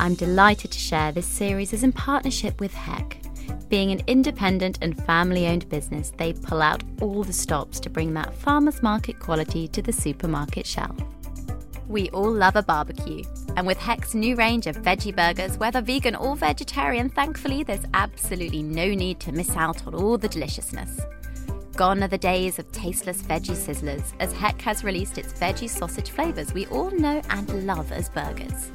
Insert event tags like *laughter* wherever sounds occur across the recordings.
I'm delighted to share this series is in partnership with Heck. Being an independent and family owned business, they pull out all the stops to bring that farmer's market quality to the supermarket shelf. We all love a barbecue, and with Heck's new range of veggie burgers, whether vegan or vegetarian, thankfully there's absolutely no need to miss out on all the deliciousness. Gone are the days of tasteless veggie sizzlers, as Heck has released its veggie sausage flavours we all know and love as burgers.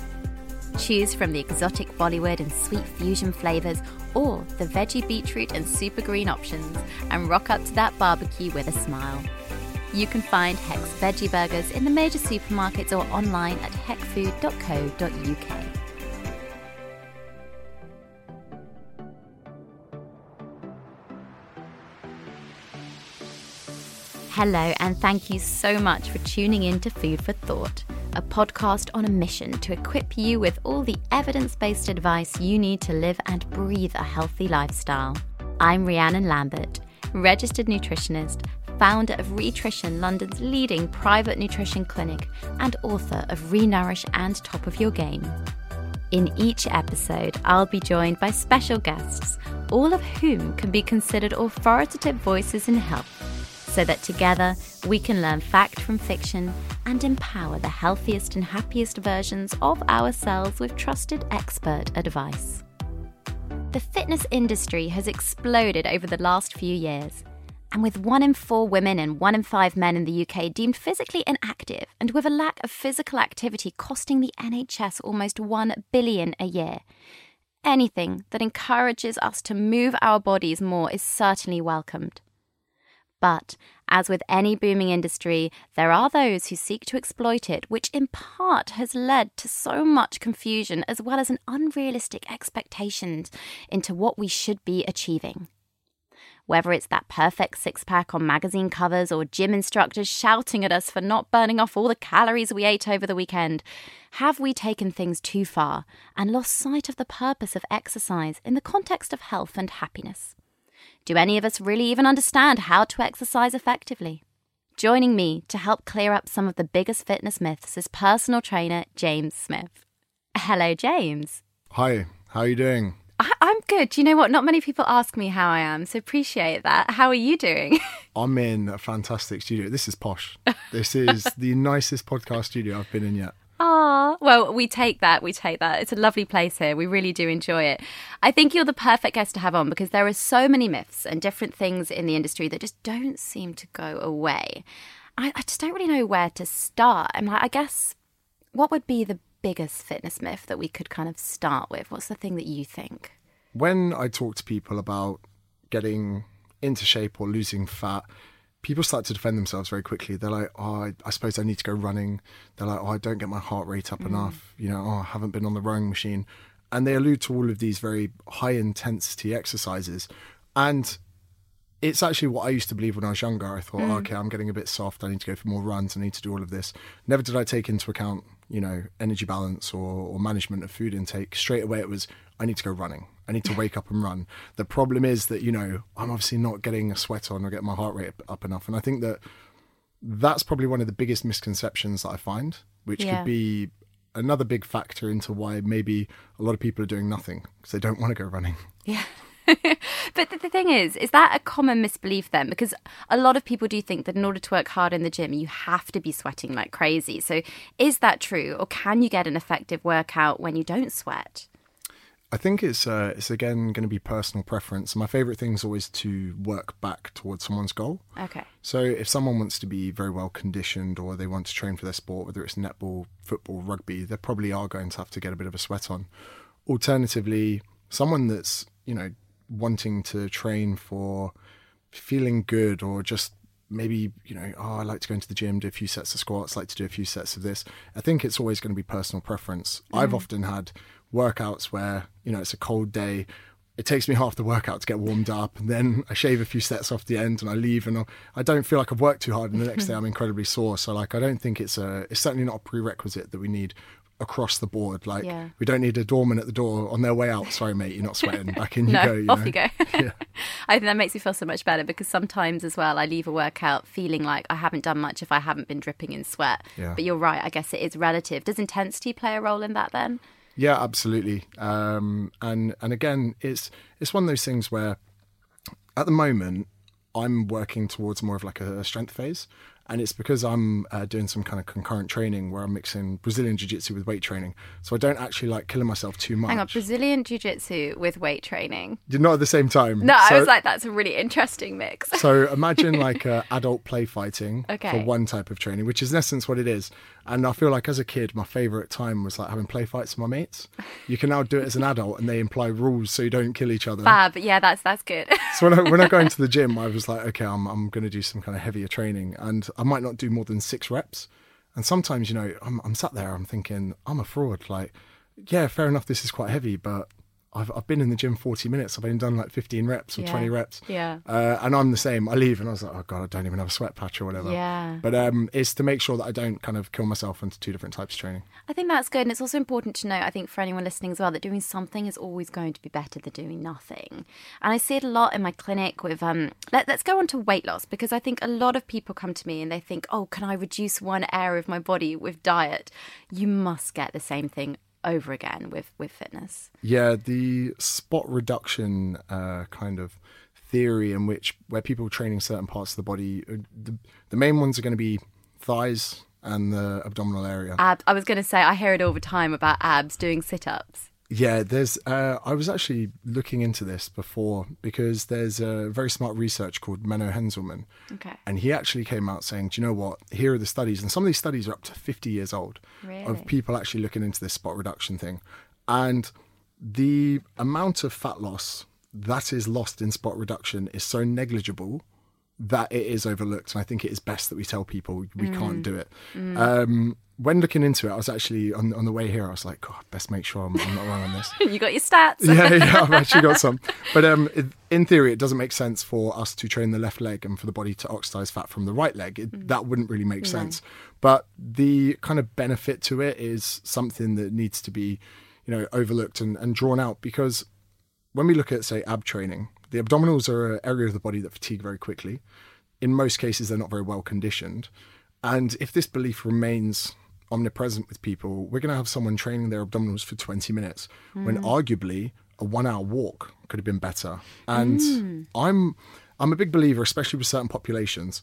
Choose from the exotic Bollywood and sweet fusion flavours or the veggie beetroot and super green options and rock up to that barbecue with a smile. You can find Heck's Veggie Burgers in the major supermarkets or online at heckfood.co.uk. Hello, and thank you so much for tuning in to Food for Thought, a podcast on a mission to equip you with all the evidence based advice you need to live and breathe a healthy lifestyle. I'm Rhiannon Lambert, registered nutritionist, founder of Rhitrition, London's leading private nutrition clinic, and author of Renourish and Top of Your Game. In each episode, I'll be joined by special guests, all of whom can be considered authoritative voices in health so that together we can learn fact from fiction and empower the healthiest and happiest versions of ourselves with trusted expert advice. The fitness industry has exploded over the last few years. And with one in four women and one in five men in the UK deemed physically inactive, and with a lack of physical activity costing the NHS almost 1 billion a year, anything that encourages us to move our bodies more is certainly welcomed. But, as with any booming industry, there are those who seek to exploit it, which in part has led to so much confusion as well as an unrealistic expectations into what we should be achieving. Whether it's that perfect six pack on magazine covers or gym instructors shouting at us for not burning off all the calories we ate over the weekend, have we taken things too far and lost sight of the purpose of exercise in the context of health and happiness? Do any of us really even understand how to exercise effectively? Joining me to help clear up some of the biggest fitness myths is personal trainer James Smith. Hello, James. Hi, how are you doing? I- am good. You know what? Not many people ask me how I am, so appreciate that. How are you doing? *laughs* I'm in a fantastic studio. This is posh. This is the *laughs* nicest podcast studio I've been in yet. Ah, well, we take that. We take that. It's a lovely place here. We really do enjoy it. I think you're the perfect guest to have on because there are so many myths and different things in the industry that just don't seem to go away. I, I just don't really know where to start. I'm like, I guess, what would be the biggest fitness myth that we could kind of start with? What's the thing that you think? When I talk to people about getting into shape or losing fat, people start to defend themselves very quickly. They're like, oh, I, I, suppose I need to go running. They're like, oh, I don't get my heart rate up mm. enough. You know, oh, I haven't been on the rowing machine. And they allude to all of these very high intensity exercises. And it's actually what I used to believe when I was younger. I thought, mm. okay, I'm getting a bit soft. I need to go for more runs. I need to do all of this. Never did I take into account, you know, energy balance or, or management of food intake. Straight away, it was, I need to go running. I need to wake up and run. The problem is that, you know, I'm obviously not getting a sweat on or getting my heart rate up enough. And I think that that's probably one of the biggest misconceptions that I find, which yeah. could be another big factor into why maybe a lot of people are doing nothing because they don't want to go running. Yeah. *laughs* but the, the, thing is, is that a common misbelief then? Because a lot of people do think that in order to work hard in the gym, you have to be sweating like crazy. So is that true? Or can you get an effective workout when you don't sweat? I think it's uh, it's again going to be personal preference. My favorite thing is always to work back towards someone's goal. Okay. So if someone wants to be very well conditioned or they want to train for their sport, whether it's netball, football, rugby, they probably are going to have to get a bit of a sweat on. Alternatively, someone that's you know wanting to train for feeling good or just maybe you know oh i like to go into the gym do a few sets of squats like to do a few sets of this. I think it's always going to be personal preference. I've mm. often had workouts where you know it's a cold day. It takes me half the workout to get warmed up and then i shave a few sets off the end and i leave and i don't feel like i've worked too hard and the next day *laughs* i'm incredibly sore. So like i don't think it's a it's certainly not a prerequisite that we need across the board like Yeah. we don't need a doorman at the door on their way out sorry mate you're not sweating *laughs* back in you no, go you off know? you go. *laughs* *laughs* I think that makes me feel so much better because sometimes as well I leave a workout feeling like I haven't done much if I haven't been dripping in sweat. Yeah. But you're right, I guess it is relative. Does intensity play a role in that then? Yeah, absolutely. Um, and and again, it's it's one of those things where, at the moment, I'm working towards more of like a strength phase, and it's because I'm uh, doing some kind of concurrent training where I'm mixing Brazilian jiu jitsu with weight training. So I don't actually like killing myself too much. Hang on, Brazilian Jiu Jitsu with weight training. You're not at the same time. No, I was like, that's a really interesting mix. *laughs* So imagine *laughs* like uh, adult play fighting Okay. for one type of training, which is in essence what it is. And I feel like as a kid, my favorite time was like having play fights with my mates. You can now do it as an adult, and they imply rules so you don't kill each other. Fab, yeah, that's that's good. So when I when I go *laughs* into the gym, I was like, okay, I'm I'm going to do some kind of heavier training, and I might not do more than six reps. And sometimes, you know, I'm I'm sat there, I'm thinking, I'm a fraud. Like, yeah, fair enough, this is quite heavy, but I've I've been in the gym 40 minutes. I've only done like 15 reps or Yeah. 20 reps. Yeah. Uh, and I'm the same. I leave and I was like, oh god, I don't even have a sweat patch or whatever. Yeah. But um, it's to make sure that I don't kind of kill myself into two different types of training. I think that's good. And it's also important to know, I think, for anyone listening as well, that doing something is always going to be better than doing nothing. And I see it a lot in my clinic with, um, let, let's go on to weight loss, because I think a lot of people come to me and they think, oh, can I reduce one area of my body with diet? You must get the same thing over again with, with fitness. Yeah, the spot reduction uh, kind of theory in which where people are training certain parts of the body, uh, the, the main ones are going to be thighs and the abdominal area. Ab- I was going to say, I hear it all the time about abs doing sit ups. Yeah, there's. Uh, I was actually looking into this before because there's a very smart research called Menno Henselman, Okay. and he actually came out saying, "Do you know what? Here are the studies, and some of these studies are up to 50 years old Really? of people actually looking into this spot reduction thing, and the amount of fat loss that is lost in spot reduction is so negligible that it is overlooked. And I think it is best that we tell people we can't do it. Um, when looking into it, I was actually on, on the way here. I was like, God, best make sure I'm, I'm not wrong on this. *laughs* you got your stats. yeah, yeah, I've *laughs* actually got some. But um, it, in theory, it doesn't make sense for us to train the left leg and for the body to oxidize fat from the right leg. It, That wouldn't really make sense. But the kind of benefit to it is something that needs to be, you know, overlooked and, and drawn out because when we look at, say, ab training, the abdominals are uh, an area of the body that fatigue very quickly. In most cases, they're not very well conditioned. And if this belief remains omnipresent with people, we're going to have someone training their abdominals for 20 minutes when mm. arguably a one hour walk could have been better. And mm. I'm I'm a big believer, especially with certain populations.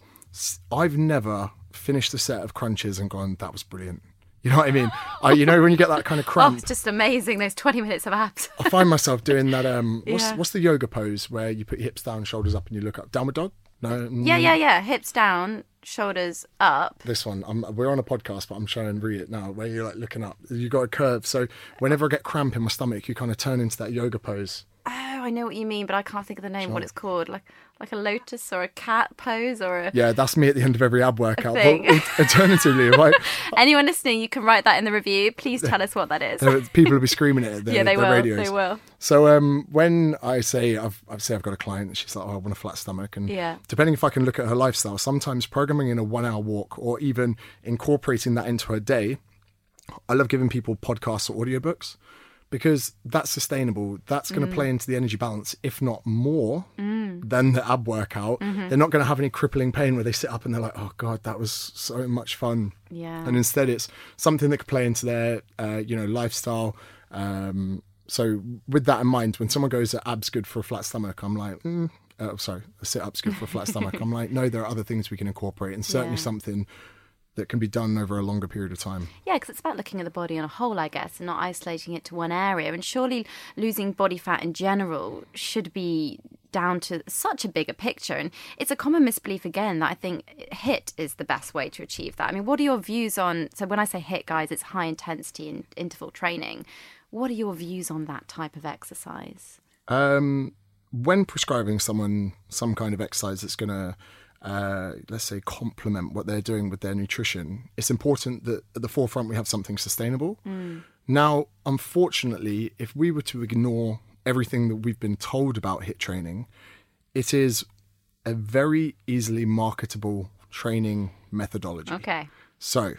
I've never finished a set of crunches and gone, that was brilliant. You know what I mean? I, you know when you get that kind of *laughs* Oh, cramp. it's just amazing. Those 20 minutes of abs. I find myself doing that. Um, *laughs* what's Yeah. what's the yoga pose where you put your hips down, shoulders up, and you look up? Downward dog? No. mm, yeah, yeah, yeah. Hips down, shoulders up. This one. I'm, we're on a podcast, but I'm trying to read it now. Where you're like looking up, you got a curve. So whenever I get cramp in my stomach, you kind of turn into that yoga pose. Oh, I know what you mean, but I can't think of the name. What it's called? Like like a lotus or a cat pose or a. Yeah, that's me at the end of every ab workout. But *laughs* alternatively, right? *laughs* Anyone listening, you can write that in the review. Please tell us what that is. people will be screaming it *laughs* at their, yeah, they will. radios. They will. So um, when I say I've I say I've got a client and she's like, oh, I want a flat stomach, and Yeah. depending if I can look at her lifestyle, sometimes programming in a one-hour walk or even incorporating that into her day, I love giving people podcasts or audiobooks because that's sustainable. That's going to play into the energy balance, if not more than the ab workout. They're not going to have any crippling pain where they sit up and they're like, oh god, that was so much fun. Yeah. And instead, it's something that could play into their, uh, you know, lifestyle. Um, so with that in mind, when someone goes, abs good for a flat stomach, I'm like, mm, uh, sorry, a sit up's good for a flat stomach. *laughs* I'm like, no, there are other things we can incorporate, and certainly Yeah. something that can be done over a longer period of time. Yeah, because it's about looking at the body on a whole, I guess, and not isolating it to one area. And surely losing body fat in general should be down to such a bigger picture. And it's a common misbelief, again, that I think HIIT is the best way to achieve that. I mean, what are your views on? So, when I say HIIT, guys, it's high intensity and interval training. What are your views on that type of exercise? Um, when prescribing someone some kind of exercise that's going to uh, let's say, complement what they're doing with their nutrition, it's important that at the forefront we have something sustainable. Mm. Now, unfortunately, if we were to ignore everything that we've been told about HIIT training, it is a very easily marketable training methodology. Okay. So,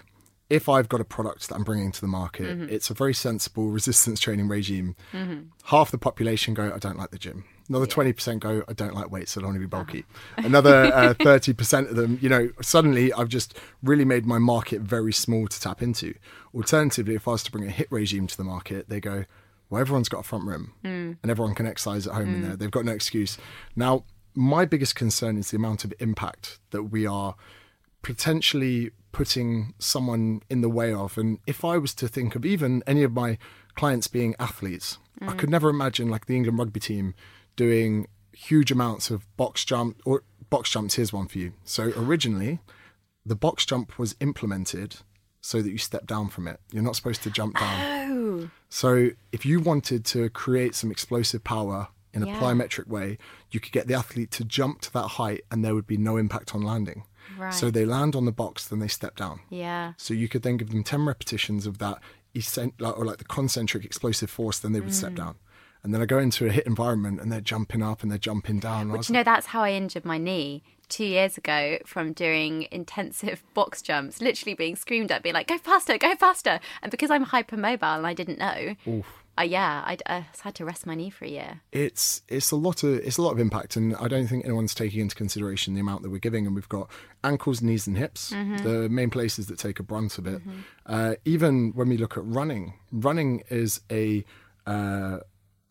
if I've got a product that I'm bringing to the market, mm-hmm. it's a very sensible resistance training regime. Mm-hmm. Half the population go, I don't like the gym. Another twenty percent go, I don't like weights, so I don't want to be bulky. Uh-huh. *laughs* Another uh, *laughs* thirty uh, percent of them, you know, suddenly I've just really made my market very small to tap into. Alternatively, if I was to bring a HIIT regime to the market, they go, well, everyone's got a front room mm. and everyone can exercise at home mm. in there. They've got no excuse. Now, my biggest concern is the amount of impact that we are potentially putting someone in the way of. And if I was to think of even any of my clients being athletes, mm. I could never imagine like the England rugby team doing huge amounts of box jump or box jumps. Here's one for you. So originally, the box jump was implemented so that you step down from it. You're not supposed to jump down. Oh. So if you wanted to create some explosive power in a yeah. plyometric way, you could get the athlete to jump to that height and there would be no impact on landing. Right. So they land on the box, then they step down. Yeah. So you could then give them 10 repetitions of that, or like the concentric explosive force, then they would mm. step down. And then I go into a HIIT environment and they're jumping up and they're jumping down. But you know, that's how I injured my knee two years ago from doing intensive *laughs* box jumps, literally being screamed at, being like, go faster, go faster. And because I'm hypermobile and I didn't know, Oof. Uh, yeah, I uh, had to rest my knee for a year. It's it's a lot of it's a lot of impact, and I don't think anyone's taking into consideration the amount that we're giving. And we've got ankles, knees, and hips, mm-hmm. the main places that take a brunt of it. Mm-hmm. Uh, even when we look at running, running is a uh,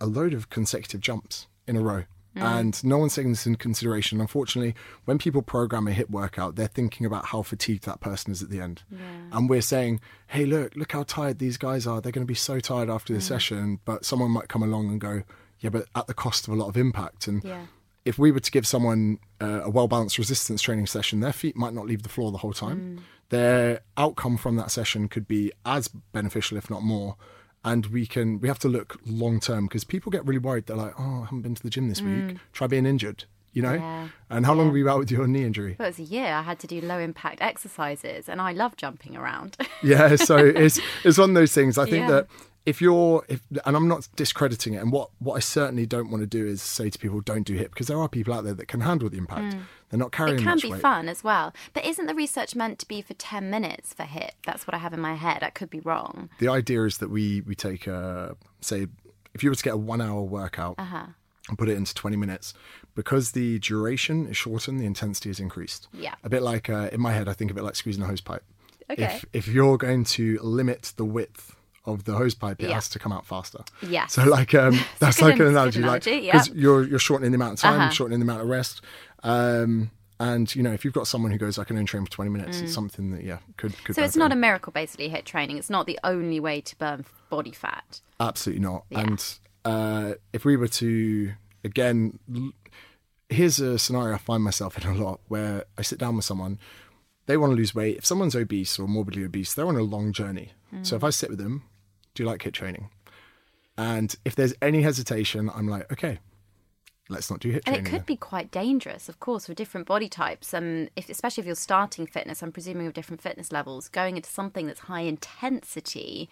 a load of consecutive jumps in a row. Mm. And no one's taking this into consideration. Unfortunately, when people program a HIIT workout, they're thinking about how fatigued that person is at the end. Yeah. And we're saying, hey, look, look how tired these guys are. They're going to be so tired after the mm. session. But someone might come along and go, yeah, but at the cost of a lot of impact. And yeah. if we were to give someone uh, a well balanced resistance training session, their feet might not leave the floor the whole time. Mm. Their outcome from that session could be as beneficial, if not more and we can we have to look long term because people get really worried. They're like, "Oh, I haven't been to the gym this mm. week. Try being injured." You know, yeah. and how yeah. long were you out with your knee injury? Well, it was a year. I had to do low impact exercises, and I love jumping around. *laughs* yeah, so it's it's one of those things. I think yeah. that if you're if and I'm not discrediting it and what what I certainly don't want to do is say to people don't do HIIT because there are people out there that can handle the impact. Mm. They're not carrying It can be weight. fun as well. But isn't the research meant to be for 10 minutes for HIIT? That's what I have in my head. I could be wrong. The idea is that we we take a say if you were to get a 1 hour workout uh-huh. and put it into 20 minutes because the duration is shortened, the intensity is increased. Yeah. A bit like uh, in my head I think of it like squeezing a hose pipe. Okay. If if you're going to limit the width of the hose pipe, it yeah. has to come out faster. Yeah. So like um, *laughs* that's like an analogy, analogy, like because yeah. you're you're shortening the amount of time, uh-huh. shortening the amount of rest. Um, and you know, if you've got someone who goes, I can only train for twenty minutes, mm. it's something that yeah could could. So it's not a miracle, basically. HIIT training. It's not the only way to burn body fat. Absolutely not. Yeah. And uh, if we were to again, here's a scenario I find myself in a lot where I sit down with someone they want to lose weight. If someone's obese or morbidly obese, they're on a long journey. Mm. So if I sit with them, do you like HIIT training? And if there's any hesitation, I'm like, okay, let's not do HIIT and training. it could then. be quite dangerous, of course, for different body types. Um, if, especially if you're starting fitness, I'm presuming with different fitness levels, going into something that's high intensity,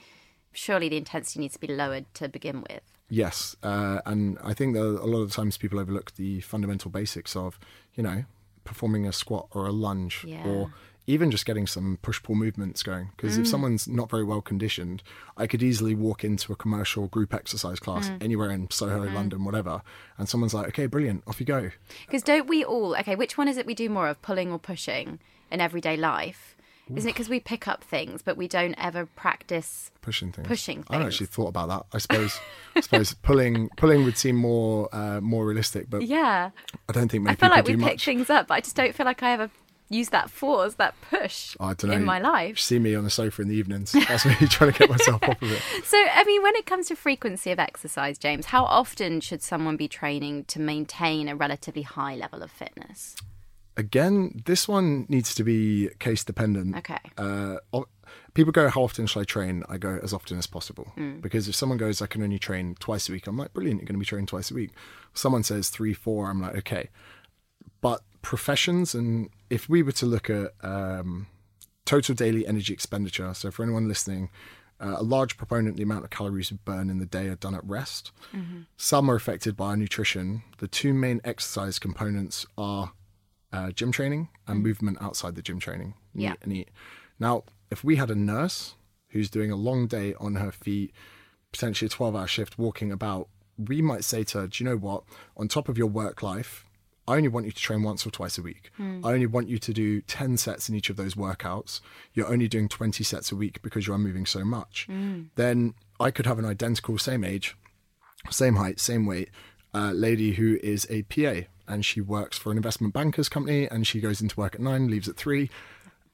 surely the intensity needs to be lowered to begin with. Yes, uh, and I think that a lot of times people overlook the fundamental basics of, you know, performing a squat or a lunge Yeah. or even just getting some push pull movements going. Because Mm. if someone's not very well conditioned, I could easily walk into a commercial group exercise class Mm. anywhere in Soho, London, whatever, and someone's like, okay, brilliant, off you go. Because don't we all, okay, which one is it we do more of, pulling or pushing in everyday life? Isn't it because we pick up things, but we don't ever practice Pushing things. Pushing I haven't actually thought about that. I suppose. I suppose pulling pulling would seem more uh, more realistic, but Yeah. I don't think many I feel people like we pick much. things up, but I just don't feel like I ever use that force, that push I don't know. in my life. see me on the sofa in the evenings. That's me *laughs* trying to get myself off of it. *laughs* So, I mean, when it comes to frequency of exercise, James, how often should someone be training to maintain a relatively high level of fitness? Again, this one needs to be case dependent. Okay. Uh, people go, How often shall I train? I go, As often as possible. Mm. Because if someone goes, I can only train twice a week, I'm like, Brilliant, you're going to be training twice a week. Someone says three, four, I'm like, Okay. Professions, and if we were to look at um, total daily energy expenditure, so for anyone listening, uh, a large proponent of the amount of calories we burn in the day are done at rest. Some are affected by our nutrition. The two main exercise components are uh, gym training and movement outside the gym training. Yeah. and eat. Now, if we had a nurse who's doing a long day on her feet, potentially a 12 hour shift walking about, we might say to her, Do you know what? On top of your work life, I only want you to train once or twice a week. I only want you to do 10 sets in each of those workouts. You're only doing 20 sets a week because you are moving so much. Then I could have an identical, same age, same height, same weight, uh, lady who is a PA and she works for an investment bankers company and she goes into work at nine, leaves at three.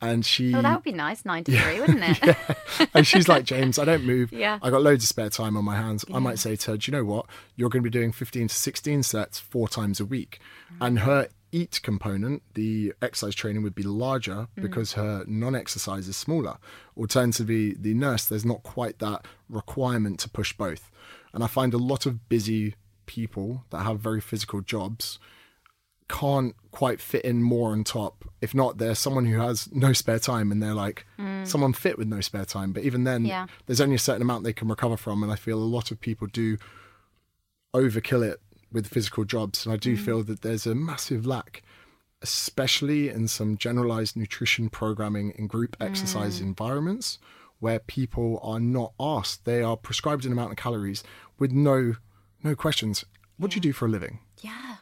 And she Oh, that would be nice, nine to three, wouldn't it? *laughs* and she's like, James, I don't move. *laughs* Yeah. I got loads of spare time on my hands. I might say to her, Do you know what? You're going to be doing 15 to 16 sets four times a week. Mm. And her EAT component, the exercise training, would be larger mm. because her non exercise is smaller. Alternatively, the nurse, there's not quite that requirement to push both. And I find a lot of busy people that have very physical jobs can't quite fit in more on top. If not, there's someone who has no spare time and they're like mm. someone fit with no spare time. But even then, Yeah. there's only a certain amount they can recover from. And I feel a lot of people do overkill it with physical jobs. And I do mm. feel that there's a massive lack, especially in some generalized nutrition programming in group mm. exercise environments where people are not asked. They are prescribed an amount of calories with no no questions. What do you do for a living? yeah.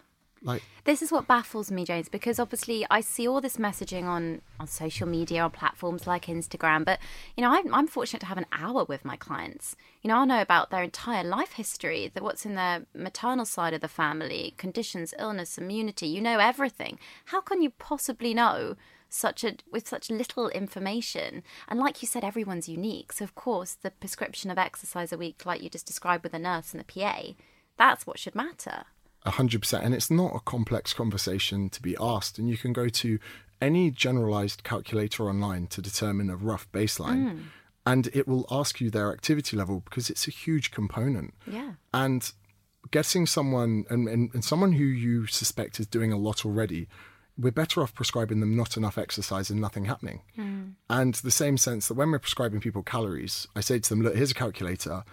Like This is what baffles me, James, because obviously I see all this messaging on, on social media, on platforms like Instagram. But, you know, I'm, I'm fortunate to have an hour with my clients. You know, I know about their entire life history, the, what's in their maternal side of the family, conditions, illness, immunity. You know everything. How can you possibly know such a with such little information? And like you said, everyone's unique. So, of course, the prescription of exercise a week, like you just described with a nurse and the PA, that's what should matter. A hundred percent, and it's not a complex conversation to be asked. And you can go to any generalized calculator online to determine a rough baseline, hmm. and it will ask you their activity level because it's a huge component. Yeah. And getting someone and, and, and someone who you suspect is doing a lot already, we're better off prescribing them not enough exercise and nothing happening. Hmm. And the same sense that when we're prescribing people calories, I say to them, look, here's a calculator.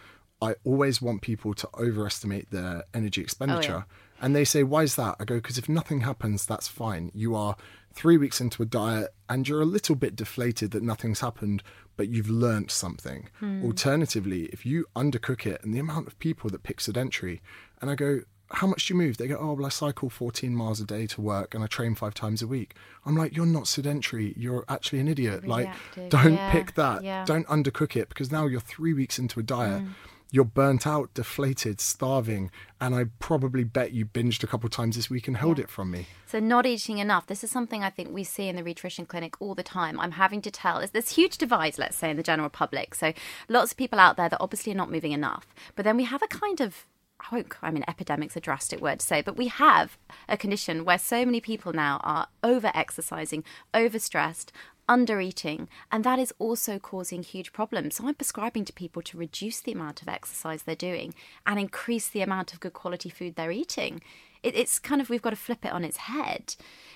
I always want people to overestimate their energy oh, expenditure. And they say, why is that? I go, because if nothing happens, that's fine. You are three weeks into a diet and you're a little bit deflated that nothing's happened, but you've learnt something. Hmm. Alternatively, if you undercook it and the amount of people that pick sedentary, and I go, how much do you move? They go, oh, well, I cycle 14 miles a day to work and I train five times a week. I'm like, you're not sedentary. You're actually an idiot. Like, don't Yeah, pick that. yeah. Don't undercook it because now you're three weeks into a diet. Hmm. You're burnt out, deflated, starving, and I probably bet you binged a couple times this week and held it from me. So not eating enough. This is something I think we see in the nutrition clinic all the time. I'm having to tell. There's this huge divide, let's say, in the general public. So lots of people out there that obviously are not moving enough. But then we have a kind of I won't, I mean, epidemic's a drastic word to say, but we have a condition where so many people now are over exercising, overstressed, under eating, and that is also causing huge problems. So I'm prescribing to people to reduce the amount of exercise they're doing and increase the amount of good quality food they're eating. It, it's kind of, we've got to flip it on its head.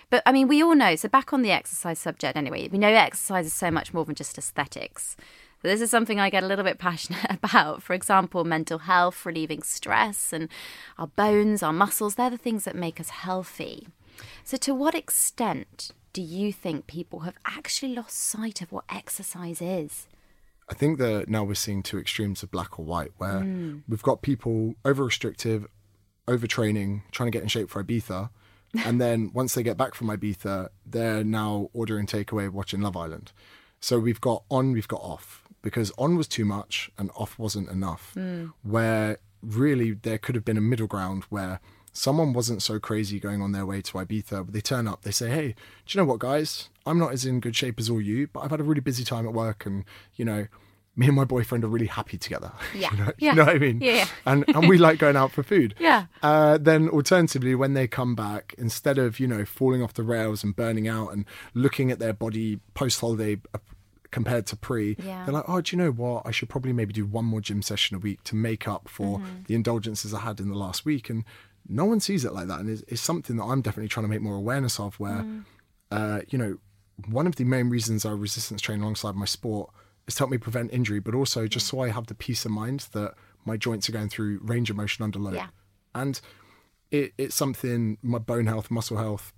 But I mean, we all know, so back on the exercise subject anyway, we know exercise is so much more than just aesthetics. This is something I get a little bit passionate *laughs* about. For example, mental health, relieving stress, and our bones, our muscles, they're the things that make us healthy. So, to what extent do you think people have actually lost sight of what exercise is? I think that now we're seeing two extremes of black or white, where hmm. we've got people over restrictive, overtraining, trying to get in shape for Ibiza. *laughs* and then once they get back from Ibiza, they're now ordering takeaway, watching Love Island. So we've got on, we've got off, because on was too much and off wasn't enough. Hmm. Where really there could have been a middle ground where someone wasn't so crazy going on their way to Ibiza, but they turn up, they say, Hey, do you know what, guys? I'm not as in good shape as all you, but I've had a really busy time at work and, you know, me and my boyfriend are really happy together. *laughs* Yeah. you, know, Yeah. you know what I mean? Yeah. And and we like going out for food. *laughs* Yeah. Uh, then alternatively, when they come back, instead of, you know, falling off the rails and burning out and looking at their body post holiday compared to pre, Yeah. they're like, oh, do you know what? I should probably maybe do one more gym session a week to make up for the indulgences I had in the last week. And no one sees it like that. And it's, it's something that I'm definitely trying to make more awareness of where, uh, you know, one of the main reasons I resistance train alongside my sport is to help me prevent injury, but also just so I have the peace of mind that my joints are going through range of motion under load. Yeah. And it, it's something, my bone health, muscle health,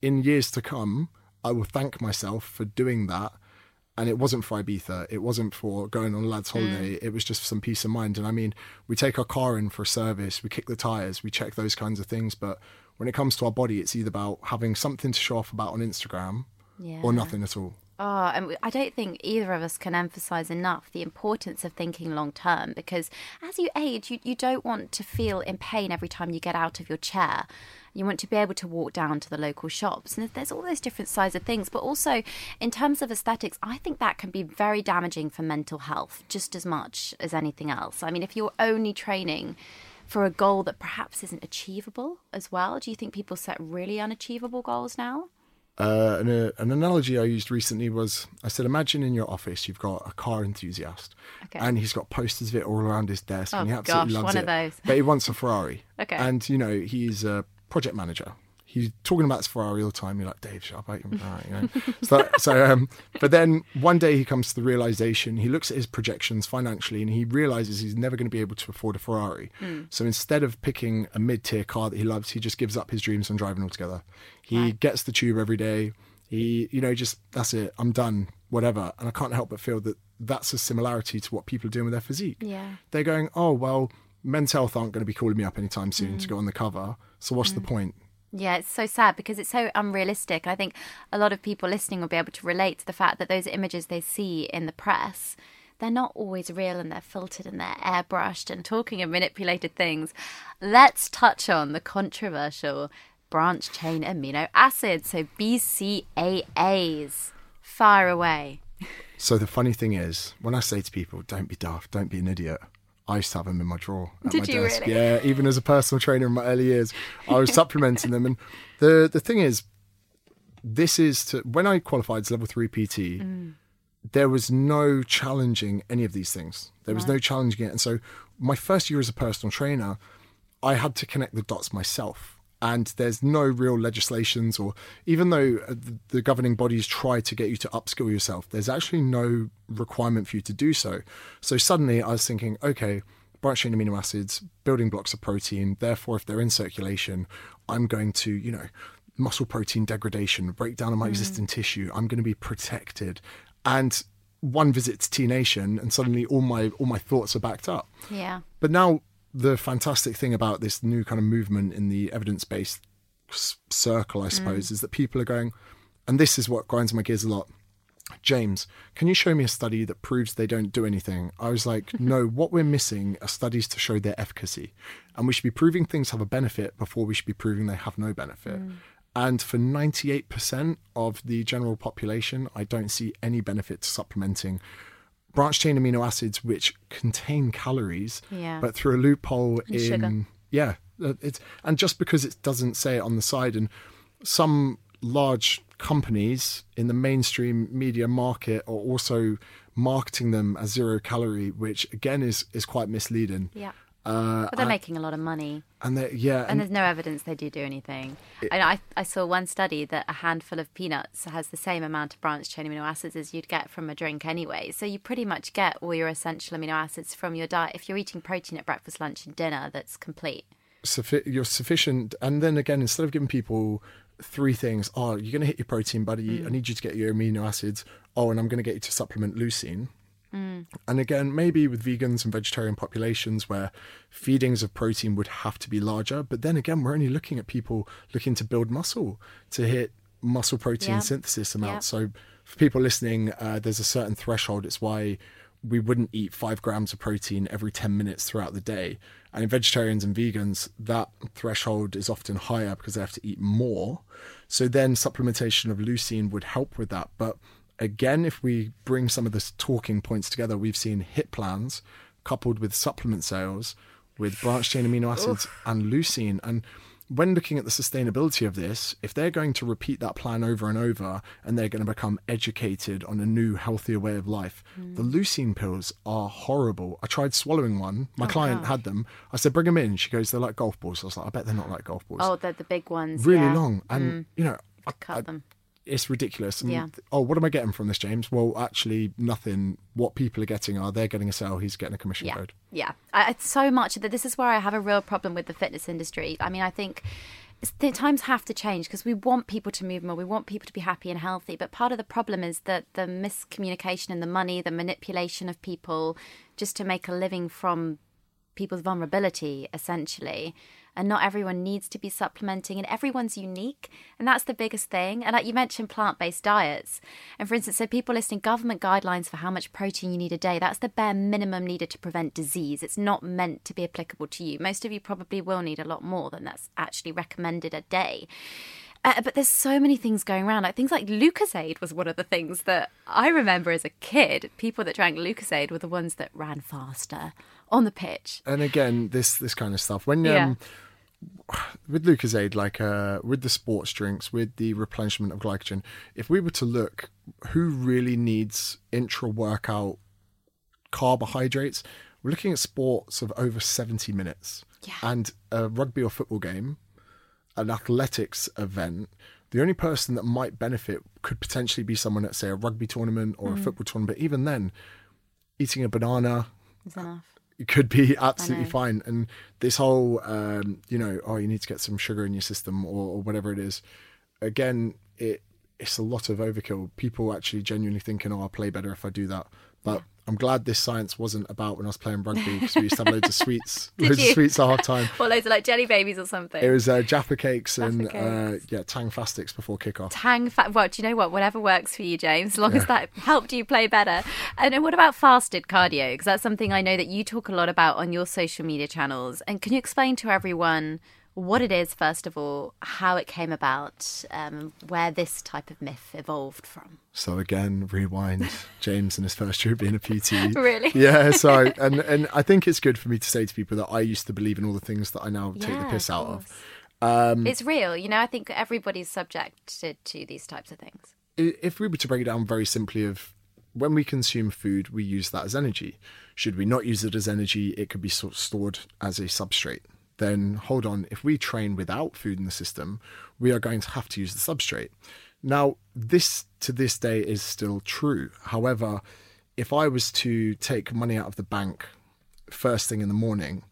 in years to come, I will thank myself for doing that. And it wasn't for Ibiza. It wasn't for going on a lad's mm. holiday. It was just some peace of mind. And I mean, we take our car in for a service, we kick the tires, we check those kinds of things. But when it comes to our body, it's either about having something to show off about on Instagram Yeah. or nothing at all. Oh, and I don't think either of us can emphasize enough the importance of thinking long term because as you age, you, you don't want to feel in pain every time you get out of your chair. You want to be able to walk down to the local shops. And there's all those different sides of things. But also, in terms of aesthetics, I think that can be very damaging for mental health just as much as anything else. I mean, if you're only training for a goal that perhaps isn't achievable as well, do you think people set really unachievable goals now? Uh, an, uh, an analogy I used recently was I said, imagine in your office you've got a car enthusiast, Okay. and he's got posters of it all around his desk, Oh, and he absolutely gosh, loves one it. of those. But he wants a Ferrari. *laughs* Okay. And you know he's a project manager. He's talking about Ferrari all the time. You're like, Dave, shut up, mate. You know. so, so, um, but then one day he comes to the realization. He looks at his projections financially, and he realizes he's never going to be able to afford a Ferrari. Hmm. So instead of picking a mid-tier car that he loves, he just gives up his dreams on driving altogether. He gets the tube every day. He, you know, just that's it. I'm done. Whatever. And I can't help but feel that that's a similarity to what people are doing with their physique. Yeah. They're going, oh well, men's health aren't going to be calling me up anytime soon to hmm. go on the cover. So what's the hmm. point? Yeah, it's so sad because it's so unrealistic. I think a lot of people listening will be able to relate to the fact that those images they see in the press, they're not always real and they're filtered and they're airbrushed and talking of manipulated things. Let's touch on the controversial branch chain amino acids, so BCAAs. Fire away. So the funny thing is, when I say to people, "Don't be daft, don't be an idiot," I used to have them in my drawer at Did my you desk. really? Yeah, even as a personal trainer in my early years, I was supplementing them. And the the thing is, this is to when I qualified as level three PT. Mm. There was no challenging any of these things. There was no challenging it. And so, my first year as a personal trainer, I had to connect the dots myself. And there's no real legislations, or even though uh, the- governing bodies try to get you to upskill yourself, there's actually no requirement for you to do so. So suddenly I was thinking, okay, branch chain amino acids, building blocks of protein, therefore, if they're in circulation, I'm going to, you know, muscle protein degradation, breakdown of my existing tissue, I'm going to be protected. And one visit to T Nation, and suddenly all my all my thoughts are backed up. Yeah. But now the fantastic thing about this new kind of movement in the evidence-based circle, I hmm. suppose, is that people are going, and this is what grinds my gears a lot. James, can you show me a study that proves they don't do anything? I was like, *laughs* no, what we're missing are studies to show their efficacy. And we should be proving things have a benefit before we should be proving they have no benefit. Hmm. And for 98% of the general population, I don't see any benefit to supplementing branch chain amino acids which contain calories, Yeah. but through a loophole And in sugar. yeah, uh, it's and just because it doesn't say it on the side, and some large companies in the mainstream media market are also marketing them as zero calorie, which again is is quite misleading. Yeah. Uh, But they're making a lot of money. and yeah, And and, there's no evidence they do do anything. And I, I saw one study that a handful of peanuts has the same amount of branched chain amino acids as you'd get from a drink anyway. So you pretty much get all your essential amino acids from your diet. If you're eating protein at breakfast, lunch, and dinner, that's complete. suffi- you're sufficient. And then again, instead of giving people three things, oh, you're going to hit your protein, buddy. I need you to get your amino acids. Oh, and I'm going to get you to supplement leucine. And again, maybe with vegans and vegetarian populations where feedings of protein would have to be larger. But then again, we're only looking at people looking to build muscle to hit muscle protein Yeah. synthesis amount. So for people listening, uh, there's a certain threshold. It's why we wouldn't eat five grams of protein every 10 minutes throughout the day. And in vegetarians and vegans, that threshold is often higher because they have to eat more. So then supplementation of leucine would help with that. But again, if we bring some of the talking points together, we've seen HIIT plans coupled with supplement sales with branched chain amino acids and leucine. And when looking at the sustainability of this, if they're going to repeat that plan over and over and they're going to become educated on a new, healthier way of life, mm. the leucine pills are horrible. I tried swallowing one. My oh, client had them. I said, bring them in. She goes, they're like golf balls. I was like, I bet they're not like golf balls. Oh, they're the big ones. really yeah. long. And, mm. you know, I, Cut I- them. It's ridiculous. And, Yeah. Oh, what am I getting from this, James? Well, actually, nothing. What people are getting are they're getting a sale, he's getting a commission Yeah, code. yeah. I, it's so much that this is where I have a real problem with the fitness industry. I mean, I think the times have to change because we want people to move more, we want people to be happy and healthy. But part of the problem is that the miscommunication and the money, the manipulation of people, just to make a living from people's vulnerability, essentially. And not everyone needs to be supplementing, and everyone's unique. And that's the biggest thing. And like you mentioned, plant based diets. And for instance, so people listing government guidelines for how much protein you need a day, that's the bare minimum needed to prevent disease. It's not meant to be applicable to you. Most of you probably will need a lot more than that's actually recommended a day. Uh, but there's so many things going around. Like things like Lucozade was one of the things that I remember as a kid. People that drank Lucozade were the ones that ran faster on the pitch. And again, this this kind of stuff. When Yeah. um, with Lucozade, like uh, with the sports drinks, with the replenishment of glycogen, if we were to look, who really needs intra workout carbohydrates? We're looking at sports of over seventy minutes, Yeah. and a rugby or football game, an athletics event. The only person that might benefit could potentially be someone at, say, a rugby tournament or a football tournament. But even then, eating a banana, Is enough. It could be *laughs* absolutely fine. And this whole, um, you know, oh, you need to get some sugar in your system or, or whatever it is. Again, it it's a lot of overkill. People actually genuinely thinking, oh, I'll play better if I do that. But I'm glad this science wasn't about when I was playing rugby because we used to have loads of *laughs* sweets, Did loads you? of sweets at half time. *laughs* Or loads of like jelly babies or something. It was uh, Jaffa cakes and Jaffa uh, yeah, Tangfastics before kickoff. Tang fat. Well, do you know what? Whatever works for you, James, as long as that helped you play better. And then what about fasted cardio? Because that's something I know that you talk a lot about on your social media channels. And can you explain to everyone what it is, first of all, how it came about, um, where this type of myth evolved from? So again, rewind. James in his first year of being a PT. *laughs* Really? Yeah. So *laughs* and and I think it's good for me to say to people that I used to believe in all the things that I now take the piss of out of. Um, It's real. You know, I think everybody's subjected to these types of things. if we were to break it down very simply of when we consume food we use that as energy should we not use it as energy it could be sort of stored as a substrate then hold on if we train without food in the system we are going to have to use the substrate now this to this day is still true however if i was to take money out of the bank first thing in the morning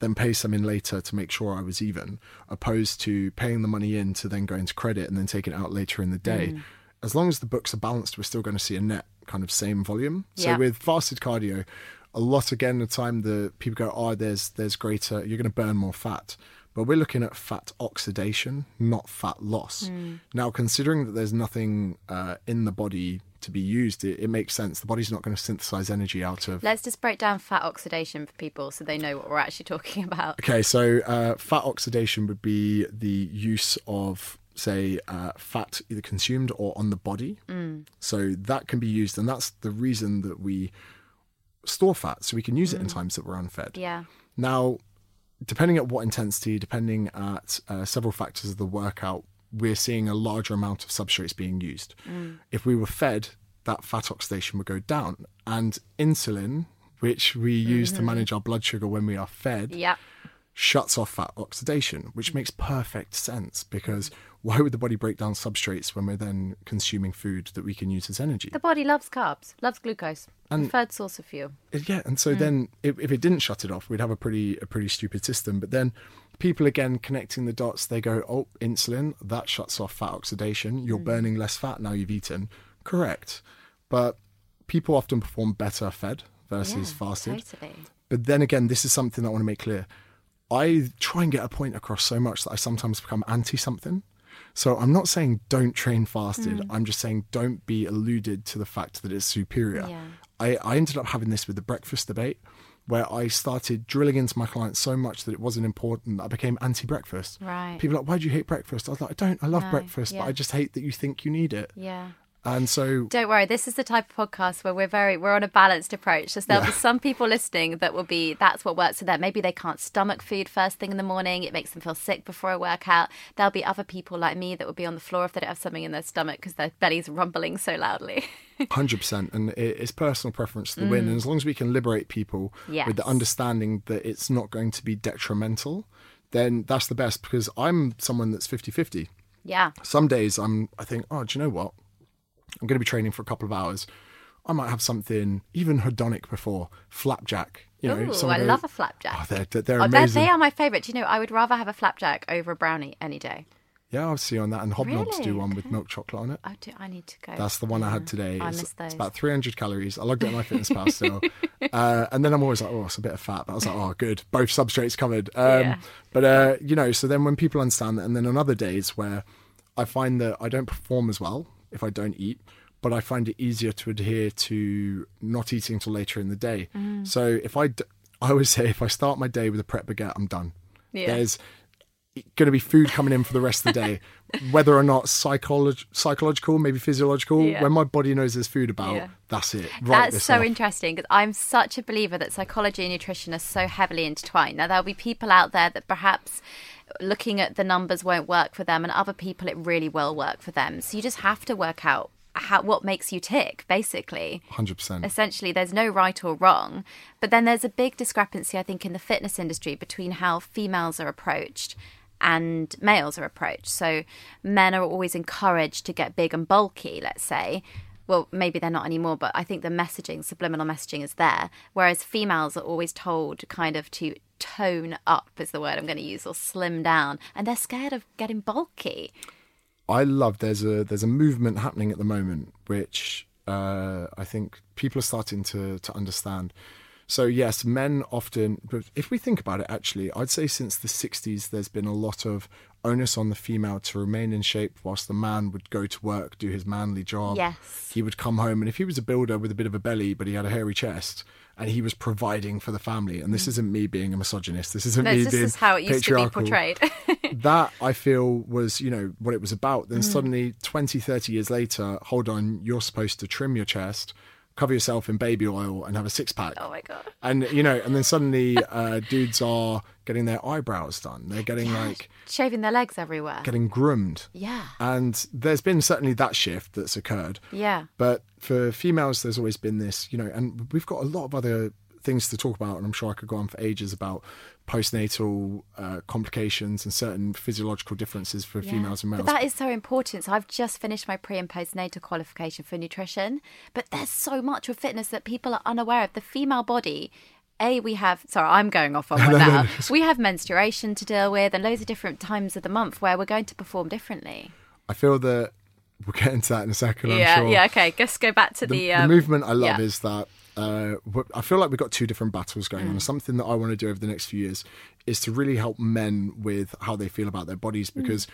then pay some in later to make sure I was even, opposed to paying the money in to then go into credit and then taking it out later in the day. Mm. As long as the books are balanced, we're still going to see a net kind of same volume. So with fasted cardio, a lot again the time the people go, oh, there's there's greater, you're going to burn more fat. But we're looking at fat oxidation, not fat loss. Mm. Now, considering that there's nothing uh, in the body to be used, it, it makes sense. The body's not going to synthesize energy out of Let's just break down fat oxidation for people so they know what we're actually *laughs* talking about. Okay, so uh, fat oxidation would be the use of, say, uh, fat either consumed or on the body. So that can be used, and that's the reason that we store fat, so we can use it in times that we're unfed. Yeah. Now, depending at what intensity, depending at uh, several factors of the workout, we're seeing a larger amount of substrates being used. Mm. If we were fed, that fat oxidation would go down. And insulin, which we use to mm-hmm. manage our blood sugar when we are fed, Yeah. shuts off fat oxidation, which makes perfect sense because mm. why would the body break down substrates when we're then consuming food that we can use as energy? The body loves carbs, loves glucose. Preferred source of fuel. Yeah, and so mm. then if, if it didn't shut it off, we'd have a pretty a pretty stupid system. But then people again connecting the dots, they go, "Oh, insulin that shuts off fat oxidation. You're mm. burning less fat now you've eaten." Correct, but people often perform better fed versus Yeah, fasted. Totally. But then again, this is something that I want to make clear. I try and get a point across so much that I sometimes become anti something. So I'm not saying don't train fasted. Mm. I'm just saying don't be alluded to the fact that it's superior. Yeah. I, I ended up having this with the breakfast debate where I started drilling into my clients so much that it wasn't important I became anti breakfast. Right. People are like, why do you hate breakfast? I was like, I don't. I love No, breakfast, yeah. but I just hate that you think you need it. Yeah. And so Don't worry, this is the type of podcast where we're very we're on a balanced approach. So there'll be some people listening that will be that's what works for them. Maybe they can't stomach food first thing in the morning. It makes them feel sick before a workout. There'll be other people like me that will be on the floor if they don't have something in their stomach because their belly's rumbling so loudly. *laughs* Hundred percent, and it's personal preference to the win. Mm. And as long as we can liberate people with the understanding that it's not going to be detrimental, then that's the best. Because I'm someone that's 50-50. yeah. Some days I'm, I think, oh, do you know what? I'm going to be training for a couple of hours. I might have something even hedonic before flapjack. You know, Ooh, I goes, love a flapjack. Oh, they're they're, Oh, amazing. they are my favourite. Do you know, I would rather have a flapjack over a brownie any day. Yeah, I'll see you on that. And Hobnobs do one with milk chocolate on it. I do. I need to go. That's the one I had today. I It's, miss those. it's about 300 calories. I logged it on MyFitnessPal still. *laughs* Uh, and then I'm always like, oh, it's a bit of fat. But I was like, oh, good. Both substrates covered. Um, Yeah. But, uh, you know, so then when people understand that, and then on other days where I find that I don't perform as well if I don't eat, but I find it easier to adhere to not eating until later in the day. Mm. So if I, d- I always say, if I start my day with a Pret baguette, I'm done. Yeah. There's going to be food coming in for the rest of the day, *laughs* whether or not psycholog- psychological, maybe physiological. Yeah. When my body knows there's food about, Yeah. that's it. That's so off. interesting because I'm such a believer that psychology and nutrition are so heavily intertwined. Now, there'll be people out there that perhaps looking at the numbers won't work for them, and other people it really will work for them. So you just have to work out how what makes you tick, basically. 100%. Essentially, there's no right or wrong, but then there's a big discrepancy, I think, in the fitness industry between how females are approached and males are approached. So men are always encouraged to get big and bulky, let's say. Well, maybe they're not anymore, but I think the messaging, subliminal messaging, is there. Whereas females are always told kind of to tone up, is the word I'm going to use, or slim down, and they're scared of getting bulky. I love there's a there's a movement happening at the moment which uh, I think people are starting to to understand. So yes, men often, but if we think about it, actually, I'd say since the '60s, there's been a lot of onus on the female to remain in shape, whilst the man would go to work, do his manly job. Yes. he would come home, and if he was a builder with a bit of a belly, but he had a hairy chest, and he was providing for the family, and this isn't me being a misogynist, this isn't Mm. No, me this being is how it used to be patriarchal portrayed. *laughs* that I feel was, you know, what it was about. Mm. Then suddenly, 20, 30 years later, hold on, you're supposed to trim your chest, cover yourself in baby oil, and have a six pack. oh my God. And, you know, and then suddenly uh, dudes are getting their eyebrows done. They're getting like, Shaving their legs everywhere. getting groomed. Yeah. And there's been certainly that shift that's occurred. Yeah. But for females, there's always been this, you know, and we've got a lot of other things to talk about, and I'm sure I could go on for ages about postnatal uh, complications and certain physiological differences for Yeah. females and males. But that is so important. So I've just finished my pre and postnatal qualification for nutrition, but there's so much with fitness that people are unaware of. The female body. A, we have, sorry, I'm going off on *laughs* one now. We have menstruation to deal with and loads of different times of the month where we're going to perform differently. I feel that we'll get into that in a second. I'm yeah, sure. yeah, okay. Let's go back to the, the, um, the movement I love yeah. is that uh, I feel like we've got two different battles going Mm. on. Something that I want to do over the next few years is to really help men with how they feel about their bodies Mm. because.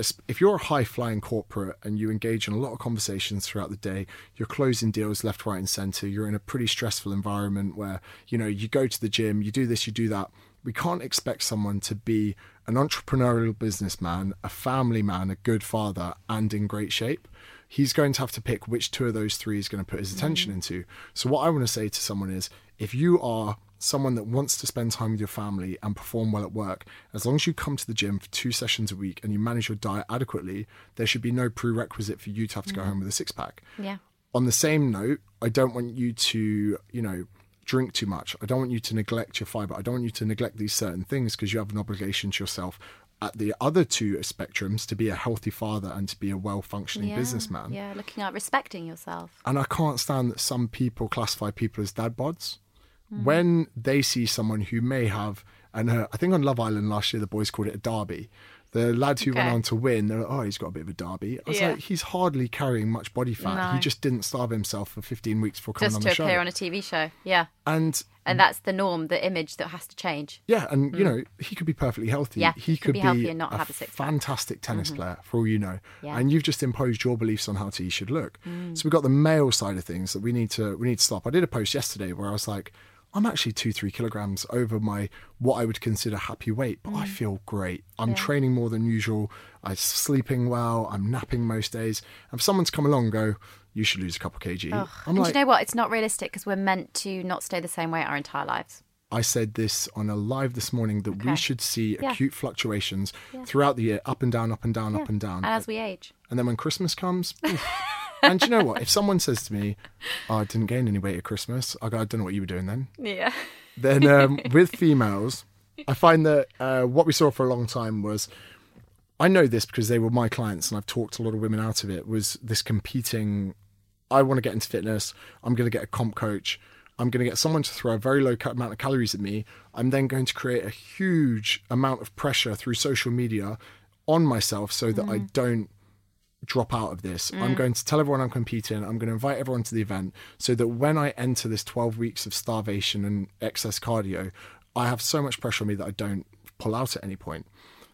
es- If you're a high flying corporate and you engage in a lot of conversations throughout the day, you're closing deals left, right, and center. You're in a pretty stressful environment where you know you go to the gym, you do this, you do that. We can't expect someone to be an entrepreneurial businessman, a family man, a good father, and in great shape he's going to have to pick which two of those three he's going to put his attention mm. into. So, what I want to say to someone is if you are someone that wants to spend time with your family and perform well at work, as long as you come to the gym for two sessions a week and you manage your diet adequately, there should be no prerequisite for you to have to go mm. home with a six pack. Yeah. On the same note, I don't want you to, you know, drink too much. I don't want you to neglect your fiber. I don't want you to neglect these certain things because you have an obligation to yourself at the other two spectrums to be a healthy father and to be a well functioning yeah. businessman. Yeah, looking at respecting yourself. And I can't stand that some people classify people as dad bods. Hmm. When they see someone who may have, and uh, I think on Love Island last year, the boys called it a derby, The lads who went on to win, they're like, oh, he's got a bit of a derby. I was Yeah. like, he's hardly carrying much body fat. He just didn't starve himself for 15 weeks before coming Just on the show. Just to appear on a TV show. Yeah. and And that's the norm, the image that has to change. yeah, and you know, he could be perfectly healthy. Mm. Yeah, he he could could be healthy and not a have a. Mm-hmm. fantastic tennis player for all you know. Yeah. And you've just imposed your beliefs on how he should look. Mm. So we've got the male side of things that we need to we need to stop. I did a post yesterday where I was like, I'm actually two, three kilograms over my what I would consider happy weight, but Mm. I feel great. I'm training more than usual. I'm sleeping well. I'm napping most days. And if someone's come along and go, you should lose a couple kg. I'm and like, do you know what? It's not realistic because we're meant to not stay the same weight our entire lives. I said this on a live this morning that we should see Yeah. acute fluctuations throughout the year, up and down, up and down, up and down. And as we age. And then when Christmas comes. *laughs* and you know what? If someone says to me, oh, I didn't gain any weight at Christmas, I go, I don't know what you were doing then. Yeah. Then um, *laughs* with females, I find that uh, what we saw for a long time was, I know this because they were my clients and I've talked a lot of women out of it, was this competing. I want to get into fitness. I'm going to get a comp coach. I'm going to get someone to throw a very low amount of calories at me. I'm then going to create a huge amount of pressure through social media on myself so that I don't drop out of this. I'm mm. going to tell everyone I'm competing. I'm going to invite everyone to the event so that when I enter this 12 weeks of starvation and excess cardio, I have so much pressure on me that I don't pull out at any point.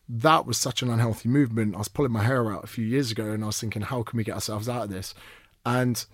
That was such an unhealthy movement. I was pulling my hair out a few years ago and I was thinking, how can we get ourselves out of this? And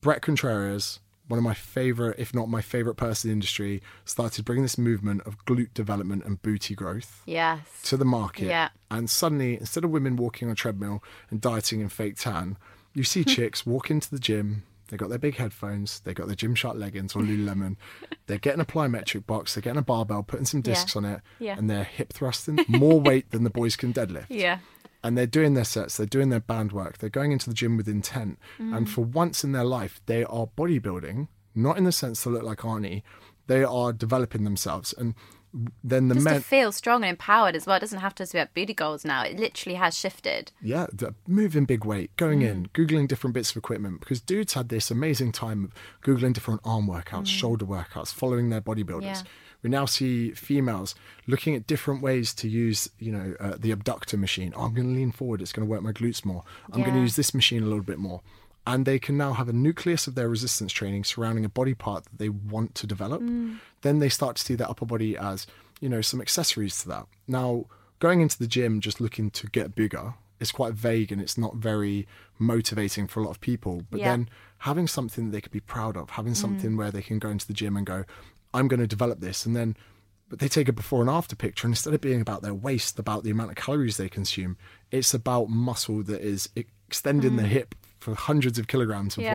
Bret Contreras, one of my favorite, if not my favorite person in the industry, started bringing this movement of glute development and booty growth Yes. to the market. Yeah. And suddenly, instead of women walking on a treadmill and dieting in fake tan, you see *laughs* chicks walk into the gym. They got their big headphones. They got their Gymshark leggings or Lululemon. *laughs* they're getting a plyometric box. They're getting a barbell, putting some discs on it, Yeah. and they're hip thrusting more weight than the boys can deadlift Yeah. And they're doing their sets, they're doing their band work, they're going into the gym with intent. Mm. And for once in their life, they are bodybuilding, not in the sense to look like Arnie, they are developing themselves. And then the Just men, to feel strong and empowered as well. It doesn't have to be about booty goals now. It literally has shifted. yeah, the- moving big weight, going Mm. in, Googling different bits of equipment, because dudes had this amazing time of Googling different arm workouts, shoulder workouts, following their bodybuilders. Mm. Yeah. We now see females looking at different ways to use, you know, uh, the abductor machine. Oh, I'm going to lean forward. It's going to work my glutes more. I'm going to use this machine a little bit more. And they can now have a nucleus of their resistance training surrounding a body part that they want to develop. Mm. Then they start to see their upper body as, you know, some accessories to that. Now, going into the gym just looking to get bigger is quite vague and it's not very motivating for a lot of people. But Yeah. then having something that they could be proud of, having something where they can go into the gym and go, I'm going to develop this. And then, but they take a before and after picture. And instead of being about their waist, about the amount of calories they consume, it's about muscle that is extending the mm. hip for hundreds of kilograms. Yeah.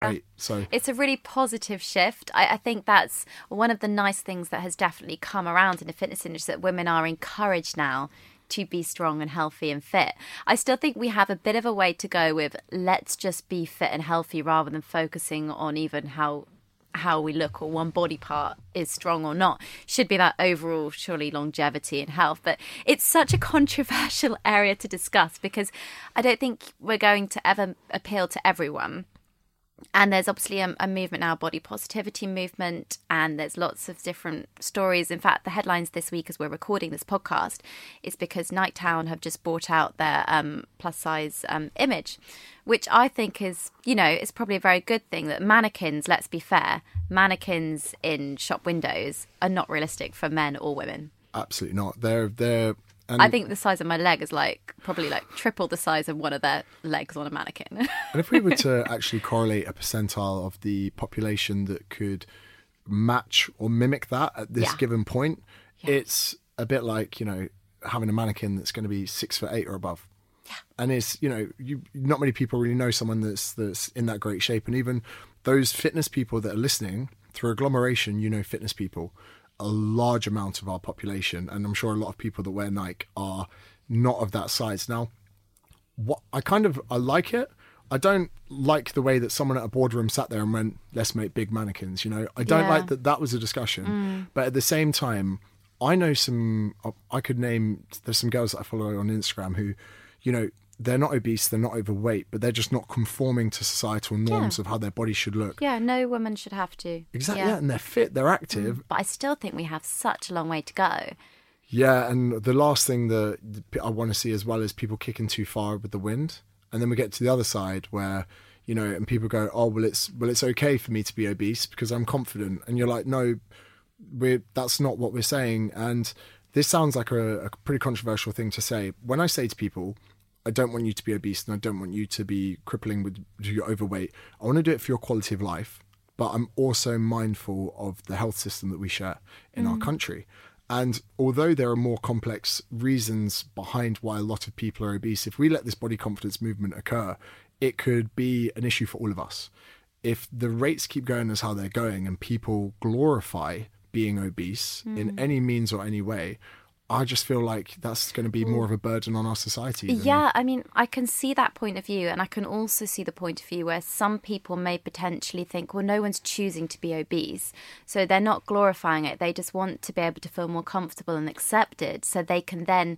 Ah, right. So It's a really positive shift. I, I think that's one of the nice things that has definitely come around in the fitness industry that women are encouraged now to be strong and healthy and fit. I still think we have a bit of a way to go with let's just be fit and healthy rather than focusing on even how how we look or one body part is strong or not. Should be about overall, surely, longevity and health. But it's such a *laughs* controversial area to discuss because I don't think we're going to ever appeal to everyone and there's obviously a, a, movement now, body positivity movement, and there's lots of different stories. In fact, the headlines this week, as we're recording this podcast, is because Niketown have just bought out their um, plus size um, image, which I think is, you know, is probably a very good thing. That mannequins, let's be fair, mannequins in shop windows are not realistic for men or women. Absolutely not. They're they're and I think the size of my leg is like probably like triple the size of one of their legs on a mannequin. *laughs* and if we were to actually correlate a percentile of the population that could match or mimic that at this yeah. given point, yeah. it's a bit like, you know, having a mannequin that's going to be six foot eight or above. Yeah. And it's, you know, you not many people really know someone that's that's in that great shape. And even those fitness people that are listening, through agglomeration, you know fitness people a large amount of our population, and I'm sure a lot of people that wear Nike are not of that size. Now, what I kind of I like it. I don't like the way that someone at a boardroom sat there and went, "Let's make big mannequins." You know, I don't yeah. like that that was a discussion. Mm. But at the same time, I know some. I could name. There's some girls that I follow on Instagram who, you know, they're not obese, they're not overweight, but they're just not conforming to societal norms yeah. of how their body should look. Yeah, no woman should have to. Exactly, yeah. yeah and they're fit, they're active. Mm, but I still think we have such a long way to go. Yeah, and the last thing that I want to see as well is people kicking too far with the wind, and then we get to the other side where you know, and people go, "Oh, well, it's well, it's okay for me to be obese because I'm confident," and you're like, "No, we're that's not what we're saying." And this sounds like a, a pretty controversial thing to say. When I say to people, I don't want you to be obese and I don't want you to be crippling with your overweight. I want to do it for your quality of life, but I'm also mindful of the health system that we share in mm. our country. And although there are more complex reasons behind why a lot of people are obese, if we let this body confidence movement occur, it could be an issue for all of us. If the rates keep going as how they're going and people glorify being obese mm. in any means or any way, I just feel like that's going to be more of a burden on our society. Yeah, I mean, I can see that point of view, and I can also see the point of view where some people may potentially think, well, no one's choosing to be obese, so they're not glorifying it. They just want to be able to feel more comfortable and accepted, so they can then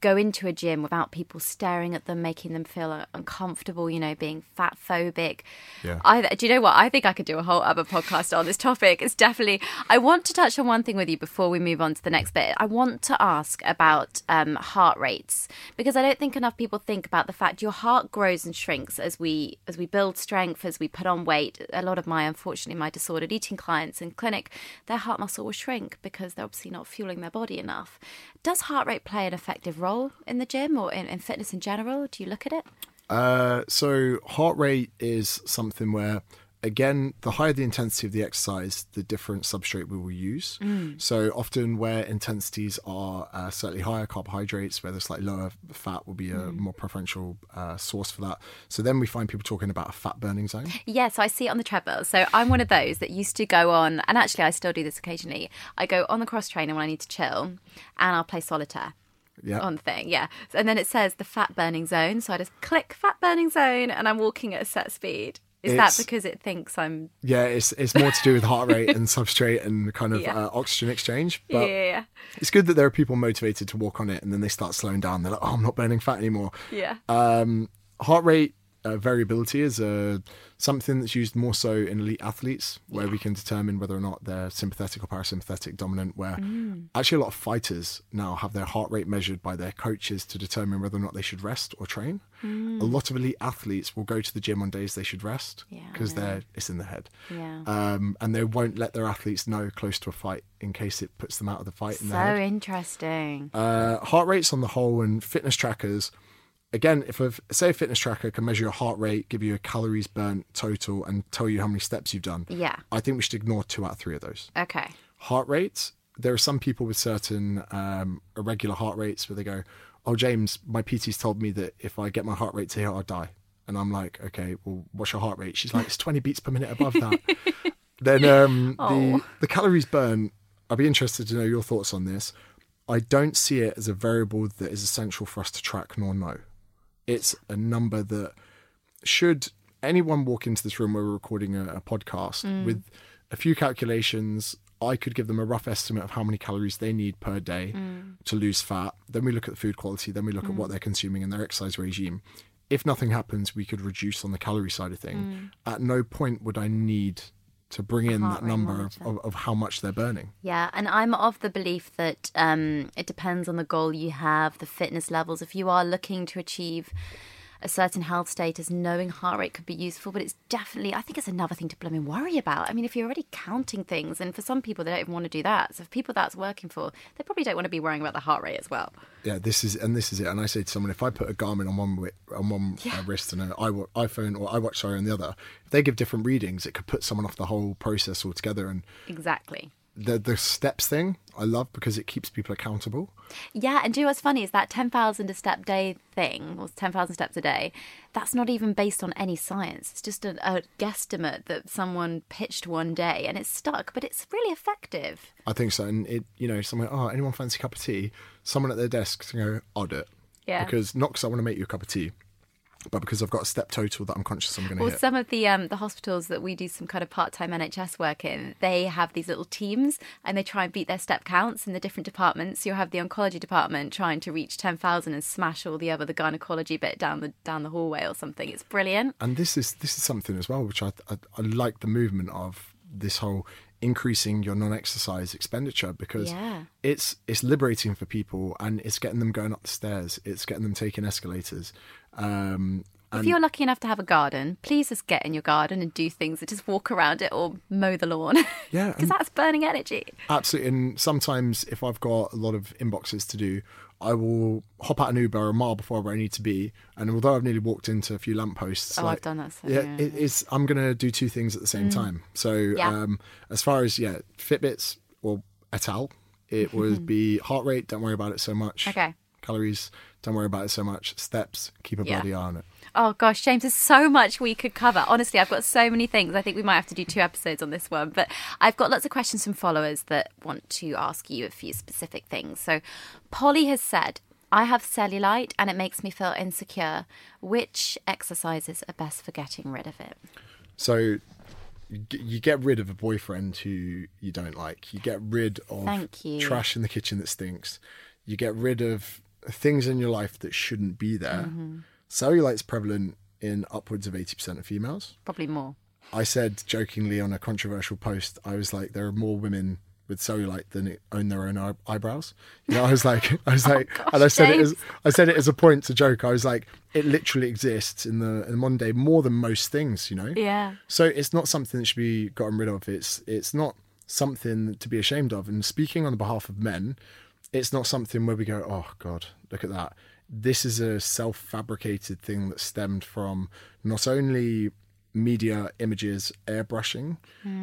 go into a gym without people staring at them, making them feel uncomfortable, you know, being fat phobic. Yeah. I, do you know what? I think I could do a whole other podcast on this topic. It's definitely, I want to touch on one thing with you before we move on to the next bit. I want to ask about um, heart rates because I don't think enough people think about the fact your heart grows and shrinks as we, as we build strength, as we put on weight. A lot of my, unfortunately, my disordered eating clients in clinic, their heart muscle will shrink because they're obviously not fueling their body enough. Does heart rate play an effective role? Role in the gym or in, in fitness in general? Do you look at it? Uh, so heart rate is something where again, the higher the intensity of the exercise, the different substrate we will use. Mm. So often, where intensities are uh, slightly higher, carbohydrates, where the slightly lower fat will be a mm. more preferential uh, source for that. So then we find people talking about a fat burning zone. Yeah, so I see it on the treadmill. So I'm one of those that used to go on, and actually I still do this occasionally. I go on the cross trainer when I need to chill, and I'll play solitaire yeah. on thing. Yeah. And then it says the fat burning zone. So I just click fat burning zone and I'm walking at a set speed. Is it's, that because it thinks I'm? Yeah, it's it's more to do with heart rate and substrate and kind of *laughs* yeah. uh, oxygen exchange. But yeah, it's good that there are people motivated to walk on it, and then they start slowing down. They're like, "Oh, I'm not burning fat anymore." Yeah. Um, heart rate uh, variability is a something that's used more so in elite athletes, where yeah. we can determine whether or not they're sympathetic or parasympathetic dominant. Where mm. actually a lot of fighters now have their heart rate measured by their coaches to determine whether or not they should rest or train. Mm. A lot of elite athletes will go to the gym on days they should rest because yeah, they're it's in the head, yeah. um, and they won't let their athletes know close to a fight in case it puts them out of the fight. So interesting. Uh, heart rates on the whole and fitness trackers again, if a say a fitness tracker can measure your heart rate, give you a calories burnt total, and tell you how many steps you've done, yeah, I think we should ignore two out of three of those. Okay. Heart rate. There are some people with certain um, irregular heart rates where they go, "Oh, James, my PT's told me that if I get my heart rate to here, I'll die." And I'm like, "Okay, well, what's your heart rate?" She's like, "It's 20 beats per minute above that." *laughs* then um, oh. the the calories burn. I'd be interested to know your thoughts on this. I don't see it as a variable that is essential for us to track nor know it's a number that should anyone walk into this room where we're recording a, a podcast mm. with a few calculations. I could give them a rough estimate of how many calories they need per day Mm. to lose fat. Then we look at the food quality. Then we look at what they're consuming and their exercise regime. If nothing happens, we could reduce on the calorie side of thing. At no point would I need to bring in that number of, of, of how much they're burning. Yeah, and I'm of the belief that um, it depends on the goal you have, the fitness levels. If you are looking to achieve a certain health status, knowing heart rate could be useful, but it's definitely, I think it's another thing to blooming worry about. I mean, if you're already counting things, and for some people, they don't even want to do that. So, for people that's working for, they probably don't want to be worrying about the heart rate as well. Yeah, this is and this is it. And I say to someone, if I put a Garmin on one on one uh, wrist and an iPhone or iWatch sorry on the other, if they give different readings, it could put someone off the whole process altogether. And Exactly. The the steps thing, I love because it keeps people accountable. Yeah, and do you know what's funny is that 10,000 a step day thing, or 10,000 steps a day, that's not even based on any science. It's just a, a guesstimate that someone pitched one day and it's stuck, but it's really effective. I think so. And it, you know, someone, oh, anyone fancy a cup of tea? Someone at their desk to go, I'll do it. Yeah. Because not because I want to make you a cup of tea, but because I've got a step total that I'm conscious I'm going to Well, hit. some of the um, the hospitals that we do some kind of part time NHS work in, they have these little teams and they try and beat their step counts in the different departments. You'll have the oncology department trying to reach ten thousand and smash all the other the gynecology bit down the down the hallway or something. It's brilliant. and this is this is something as well which I, I I like the movement of this whole increasing your non-exercise expenditure because Yeah. it's it's liberating for people and it's getting them going up the stairs it's getting them taking escalators um If you're lucky enough to have a garden, please just get in your garden and do things and just walk around it or mow the lawn. *laughs* Yeah, Because that's burning energy. Absolutely. And sometimes if I've got a lot of inboxes to do, I will hop out an Uber a mile before where I need to be. And although I've nearly walked into a few lampposts, Oh, like, I've done that, so, yeah, yeah. It, it's I'm going to do two things at the same time. So Yeah. um, as far as yeah, Fitbits or et al, it *laughs* would be heart rate. Don't worry about it so much. Okay. Calories. Don't worry about it so much. Steps. Keep a Yeah. bloody eye on it. Oh gosh, James, there's so much we could cover. Honestly, I've got so many things. I think we might have to do two episodes on this one. But I've got lots of questions from followers that want to ask you a few specific things. So Polly has said, I have cellulite and it makes me feel insecure. Which exercises are best for getting rid of it? So you get rid of a boyfriend who you don't like. You get rid of trash in the kitchen that stinks. You get rid of things in your life that shouldn't be there. Mm-hmm. Cellulite's prevalent in upwards of 80% of females. Probably more. I said jokingly on a controversial post, I was like, there are more women with cellulite than own their own eye- eyebrows. You know, I was like, *laughs* I was oh like, and I said it as Oh, I said it as a point to joke. I was like, it literally exists in the in modern day more than most things. You know, Yeah. so it's not something that should be gotten rid of. It's it's not something to be ashamed of. And speaking on behalf of men, it's not something where we go, oh God, look at that. This is a self-fabricated thing that stemmed from not only media images airbrushing,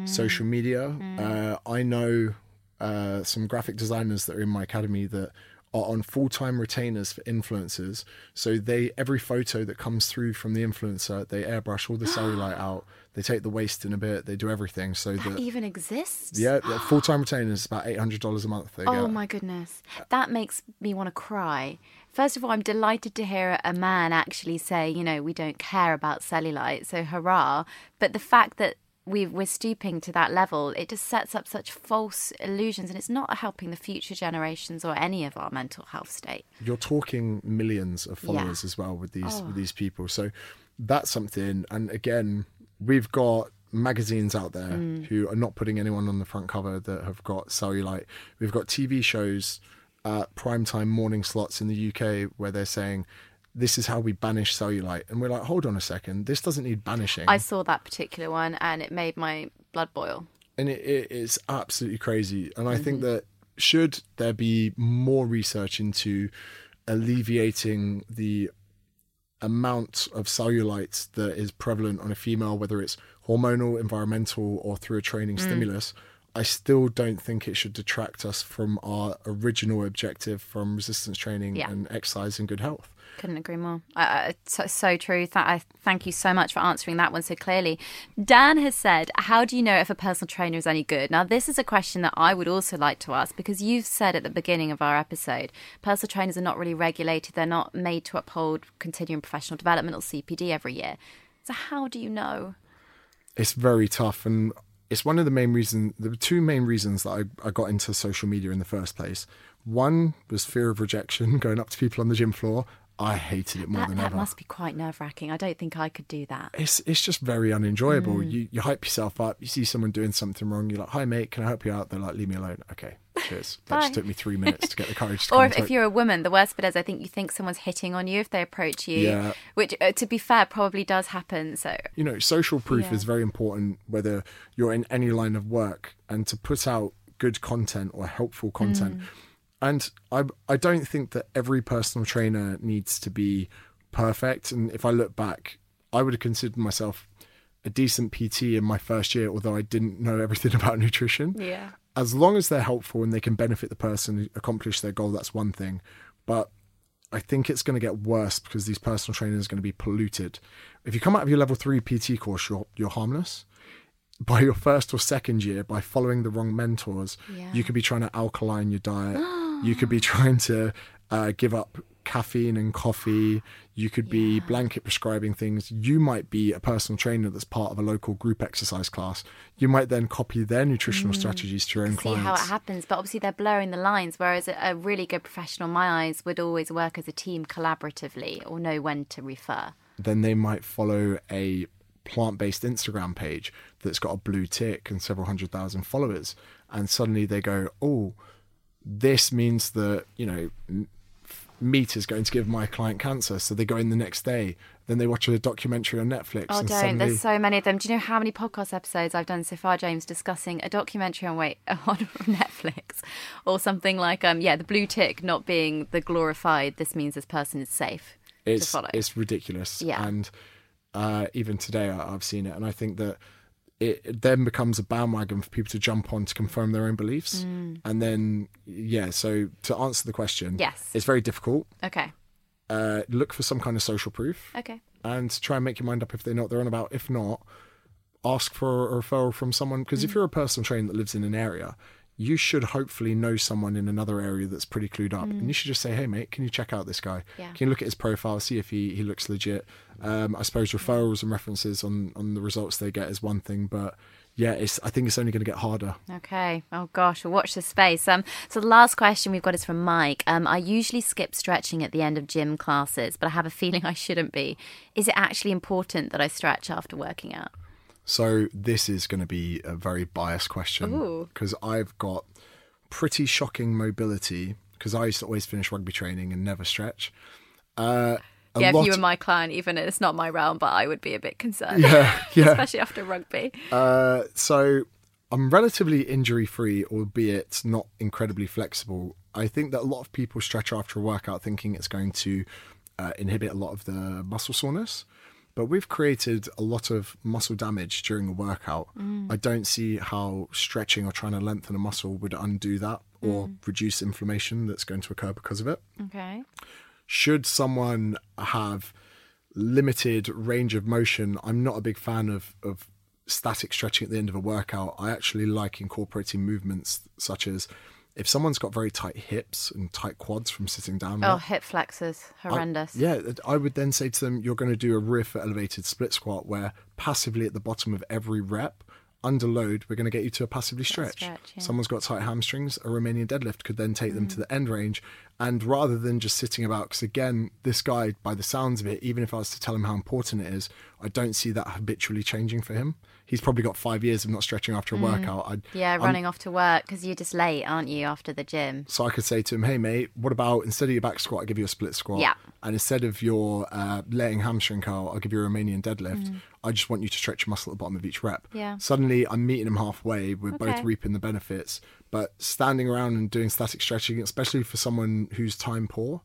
social media. Uh, I know uh, some graphic designers that are in my academy that are on full-time retainers for influencers. So they every photo that comes through from the influencer, they airbrush all the cellulite *gasps* out. They take the waste in a bit. They do everything so That that even exists? yeah, *gasps* full-time retainers about eight hundred dollars a month. They Oh get. my goodness. That makes me want to cry. First of all, I'm delighted to hear a man actually say, you know, we don't care about cellulite, so hurrah. But the fact that we we're stooping to that level, it just sets up such false illusions and it's not helping the future generations or any of our mental health state. You're talking millions of followers as well with these with oh. these people. So that's something. And again, we've got magazines out there mm. who are not putting anyone on the front cover that have got cellulite. We've got TV shows at primetime morning slots in the UK where they're saying this is how we banish cellulite and we're like hold on a second this doesn't need banishing I saw that particular one and it made my blood boil. and it, it is absolutely crazy. And I Mm-hmm. think that should there be more research into alleviating the amount of cellulite that is prevalent on a female, whether it's hormonal, environmental, or through a training Mm. stimulus, I still don't think it should detract us from our original objective from resistance training Yeah. and exercise and good health. Couldn't agree more. Uh, so, so true. I thank you so much for answering that one so clearly. Dan has said, "How do you know if a personal trainer is any good?" Now, this is a question that I would also like to ask because you've said at the beginning of our episode, personal trainers are not really regulated. They're not made to uphold continuing professional development or CPD every year. So, how do you know? it's very tough and it's one of the main reasons, the two main reasons that I, I got into social media in the first place. One was fear of rejection, *laughs* going up to people on the gym floor. I hated it more That, than that ever. That must be quite nerve wracking. I don't think I could do that. It's it's just very unenjoyable. Mm. You you hype yourself up. You see someone doing something wrong. You're like, "Hi mate, can I help you out?" They're like, "Leave me alone." Okay, cheers. *laughs* that just took me three minutes to get the courage. To *laughs* Or if, if you're a woman, the worst bit is I think you think someone's hitting on you if they approach you. Yeah. Which, uh, to be fair, probably does happen. So you know, social proof Yeah. is very important whether you're in any line of work and to put out good content or helpful content. Mm. And I I don't think that every personal trainer needs to be perfect. And if I look back, I would have considered myself a decent PT in my first year, although I didn't know everything *laughs* about nutrition. Yeah. As long as they're helpful and they can benefit the person, accomplish their goal, that's one thing. But I think it's going to get worse because these personal trainers are going to be polluted. If you come out of your level three PT course, you're you're harmless. By your first or second year, by following the wrong mentors, Yeah. you could be trying to alkaline your diet. *gasps* *gasps* you could be *laughs* trying to uh, give up caffeine and coffee. You could be blanket prescribing things. You might be a personal trainer that's part of a local group exercise class. You might then copy their nutritional strategies to your own see clients. how it happens. But obviously, they're blurring the lines. Whereas a, really good professional, in my eyes, would always work as a team collaboratively or know when to refer. then they might follow a plant-based Instagram page that's got a blue tick and several hundred thousand followers, and suddenly they go, "Oh, this means that you know." Meat is going to give my client cancer, so they go in the next day. Then they watch a documentary on Netflix, Oh, don't. suddenly There's so many of them. Do you know how many podcast episodes I've done so far, James, discussing a documentary on weight *laughs* on Netflix or something like, um, yeah, the blue tick not being the glorified, this means this person is safe to it's follow. it's ridiculous. Yeah. And uh, even today, I, I've seen it, and I think that it, then becomes a bandwagon for people to jump on to confirm their own beliefs. Mm. And then, yeah. So to answer the question, Yes. it's very difficult. Okay. Uh, look for some kind of social proof, Okay. and try and make your mind up if they know what they're on about. If not, ask for a referral from someone because Mm. if you're a personal trainer that lives in an area. You should hopefully know someone in another area that's pretty clued up, and you should just say, "Hey, mate, can you check out this guy? Mm. Yeah. Can you look at his profile, see if he, he looks legit?" Um, I suppose referrals and references on on the results they get is one thing, but yeah, it's I think it's only going to get harder. Okay. Oh gosh, we'll watch the space. Um, so the last question we've got is from Mike. Um, I usually skip stretching at the end of gym classes, but I have a feeling *laughs* I shouldn't be. Is it actually important that I stretch after working out? So this is going to be a very biased question because I've got pretty shocking mobility because I used to always finish rugby training and never stretch. Uh, yeah, if lot- you were my client, even it's not my realm, but I would be a bit concerned. Yeah, *laughs* yeah. Especially after rugby. Uh, so I'm relatively injury free, albeit not incredibly flexible. I think that a lot of people stretch after a workout thinking it's going to uh, inhibit a lot of the muscle soreness. But we've created a lot of muscle damage during a workout. Mm. I don't see how stretching or trying to lengthen a muscle would undo that or mm. reduce inflammation that's going to occur because of it Okay. should someone have limited range of motion, I'm not a big fan of, of static stretching at the end of a workout. I actually like incorporating movements such as if someone's got very tight hips and tight quads from sitting down. Oh, hip flexors, I- horrendous. yeah, I would then say to them, you're going to do a rear foot elevated split squat where passively at the bottom of every rep, under load, we're going to get you to a passively stretch. stretch, yeah. Someone's got tight hamstrings, a Romanian deadlift could then take them to mm. the end range. And rather than just sitting about, because again, this guy, by the sounds of it, even if I was to tell him how important it is, I don't see that habitually changing for him. He's probably got five years of not stretching after a workout. I'd, Yeah, I'm- running off to work because you're just late, aren't you, after the gym? So I could say to him, "Hey mate, what about instead of your back squat, I give you a split squat, Yeah. and instead of your uh, letting hamstring curl, I'll give you a Romanian deadlift. I just want you to stretch your muscle at the bottom of each rep. Mm. Yeah. Suddenly, I'm meeting him halfway. We're both reaping the benefits. But standing around and doing static stretching, especially for someone who's time poor,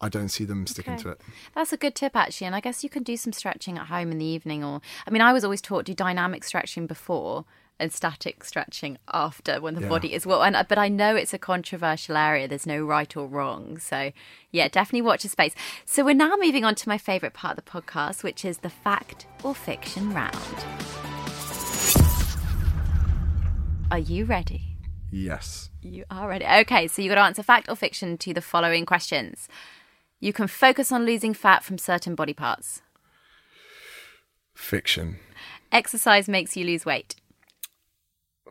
I don't see them sticking Okay. to it. That's a good tip, actually. And I guess you can do some stretching at home in the evening. Or, I mean, I was always taught do dynamic stretching before and static stretching after when the Yeah. body is well. And but I know it's a controversial area. There's no right or wrong. So yeah, definitely watch the space. So we're now moving on to my favourite part of the podcast, which is the fact or fiction round. Are you ready? Yes. You are ready. Okay, so you got to answer fact or fiction to the following questions. You can focus on losing fat from certain body parts. Fiction. Exercise makes you lose weight.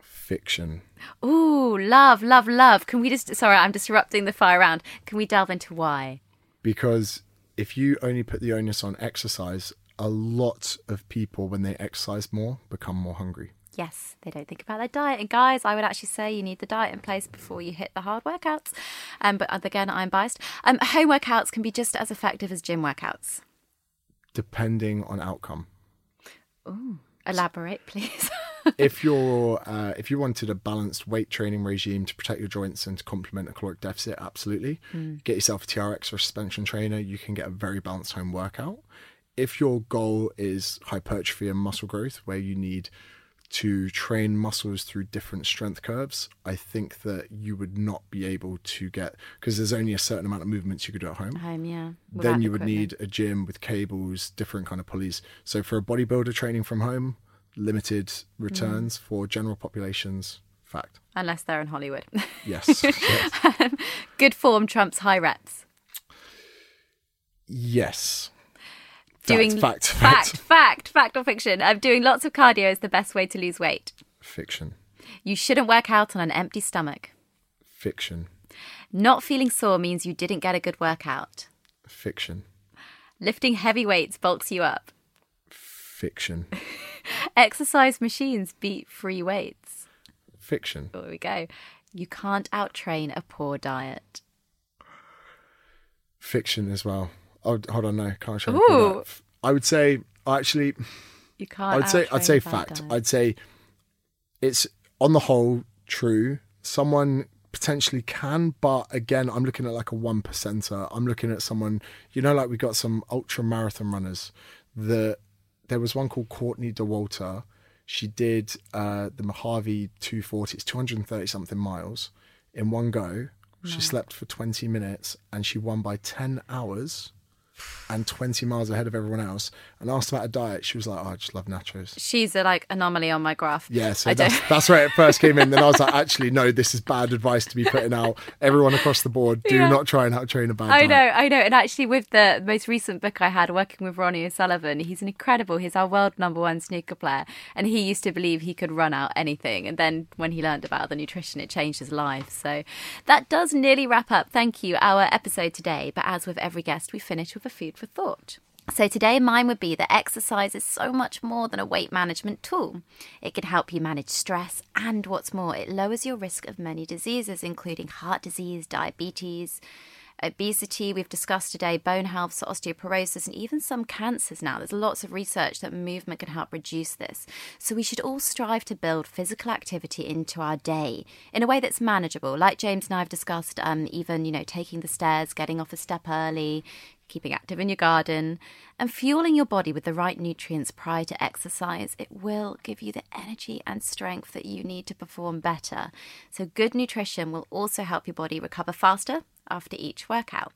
Fiction. Ooh, love, love, love. Can we just, sorry, I'm disrupting the fire round. Can we delve into why? Because if you only put the onus on exercise, a lot of people, when they exercise more, become more hungry. Yes, they don't think about their diet. And guys, I would actually say you need the diet in place before you hit the hard workouts. Um, but again, I'm biased. Um, home workouts can be just as effective as gym workouts. Depending on outcome. Ooh, elaborate, please. *laughs* if you're uh, if you wanted a balanced weight training regime to protect your joints and to complement a caloric deficit, absolutely. Get yourself a TRX or a suspension trainer. You can get a very balanced home workout. If your goal is hypertrophy and muscle growth, where you need to train muscles through different strength curves, I think that you would not be able to get because there's only a certain amount of movements you could do at home. home, yeah. without then you would equipment. need a gym with cables, different kind of pulleys. So for a bodybuilder training from home, limited returns mm. for general populations. Fact. Unless they're in Hollywood. Yes. yes. *laughs* Good form trumps high reps. Yes. Fact, Doing fact, fact, fact. fact, fact or fiction. I'm doing lots of cardio is the best way to lose weight. Fiction. You shouldn't work out on an empty stomach. Fiction. Not feeling sore means you didn't get a good workout. Fiction. Lifting heavy weights bulks you up. Fiction. *laughs* Exercise machines beat free weights. Fiction. There we go. You can't outtrain a poor diet. Fiction as well. Oh, hold on, no, can't show. Ooh. I would say actually, You can't. I would say I'd say fact. I'd say it's on the whole true. Someone potentially can, but again, I'm looking at like a one percenter. I'm looking at someone, you know, like we got some ultra marathon runners. The there was one called Courtney Dauwalter. She did uh, the Moab 240. It's 230 something miles in one go. She slept for 20 minutes and she won by 10 hours and 20 miles ahead of everyone else. And asked about a diet, she was like, "Oh, I just love nachos." She's a like anomaly on my graph. Yeah, so I don't- that's, that's where it first came in. Then I was like, *laughs* actually, no, this is bad advice to be putting out. Everyone across the board, do Yeah. not try and out train a bad I diet. know, I know. And actually, with the most recent book I had working with Ronnie O'Sullivan, he's an incredible, he's our world number one snooker player. And he used to believe he could run out anything. And then when he learned about the nutrition, it changed his life. So that does nearly wrap up, thank you, our episode today. But as with every guest, we finish with a food for thought. So today, mine would be that exercise is so much more than a weight management tool. It can help you manage stress, and what's more, it lowers your risk of many diseases, including heart disease, diabetes, obesity. We've discussed today bone health, so osteoporosis, and even some cancers now. There's lots of research that movement can help reduce this. So we should all strive to build physical activity into our day in a way that's manageable. Like James and I have discussed, um, even, you know, taking the stairs, getting off a step early, keeping active in your garden, and fueling your body with the right nutrients prior to exercise, it will give you the energy and strength that you need to perform better. So, good nutrition will also help your body recover faster after each workout.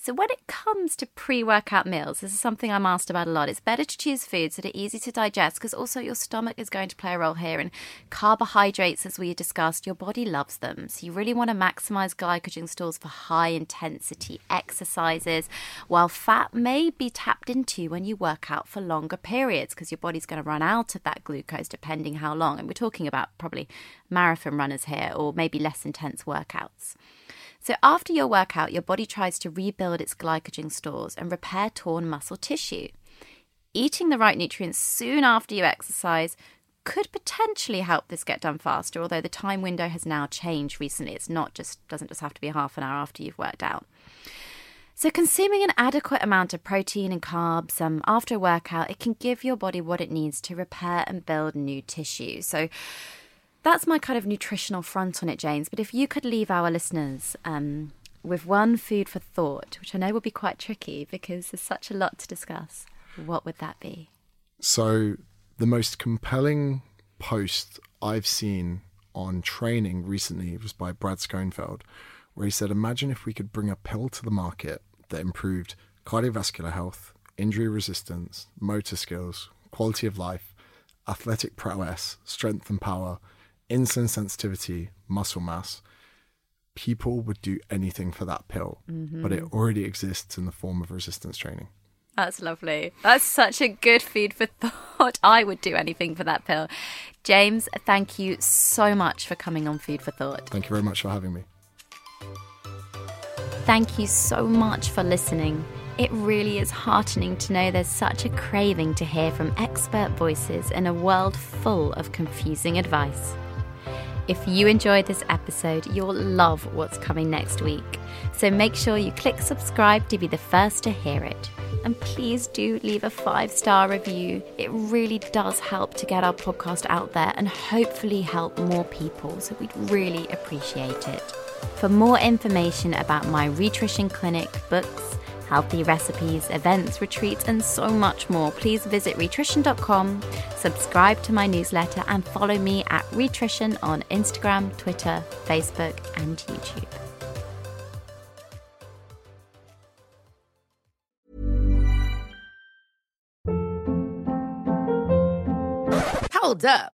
So, when it comes to pre workout meals, this is something I'm asked about a lot. It's better to choose foods that are easy to digest because also your stomach is going to play a role here. And carbohydrates, as we discussed, your body loves them. So, you really want to maximize glycogen stores for high intensity exercises, while fat may be tapped into when you work out for longer periods because your body's going to run out of that glucose depending how long. And we're talking about probably marathon runners here or maybe less intense workouts. So, after your workout, your body tries to rebuild its glycogen stores and repair torn muscle tissue. Eating the right nutrients soon after you exercise could potentially help this get done faster, although the time window has now changed recently. It's not just doesn't just have to be half an hour after you've worked out. So, consuming an adequate amount of protein and carbs um, after a workout, it can give your body what it needs to repair and build new tissue. So, that's my kind of nutritional front on it, James. But if you could leave our listeners um, with one food for thought, which I know will be quite tricky because there's such a lot to discuss, what would that be? So, the most compelling post I've seen on training recently was by Brad Schoenfeld, where he said, Imagine if we could bring a pill to the market that improved cardiovascular health, injury resistance, motor skills, quality of life, athletic prowess, strength and power, insulin sensitivity, muscle mass. People would do anything for that pill, mm-hmm. but it already exists in the form of resistance training. That's lovely. That's such a good feed for *laughs* thought. I would do anything for that pill. James, thank you so much for coming on Food for Thought. Thank you very much for having me. Thank you so much for listening. It really is heartening to know there's such a craving to hear from expert voices in a world full of confusing advice. If you enjoyed this episode, you'll love what's coming next week. So make sure you click subscribe to be the first to hear it. And please do leave a five star review. It really does help to get our podcast out there and hopefully help more people. So we'd really appreciate it. For more information about my Rhitrition Clinic, books, healthy recipes, events, retreats, and so much more, please visit rhitrition.com, subscribe to my newsletter, and follow me at Rhitrition on Instagram, Twitter, Facebook, and YouTube. Hold up.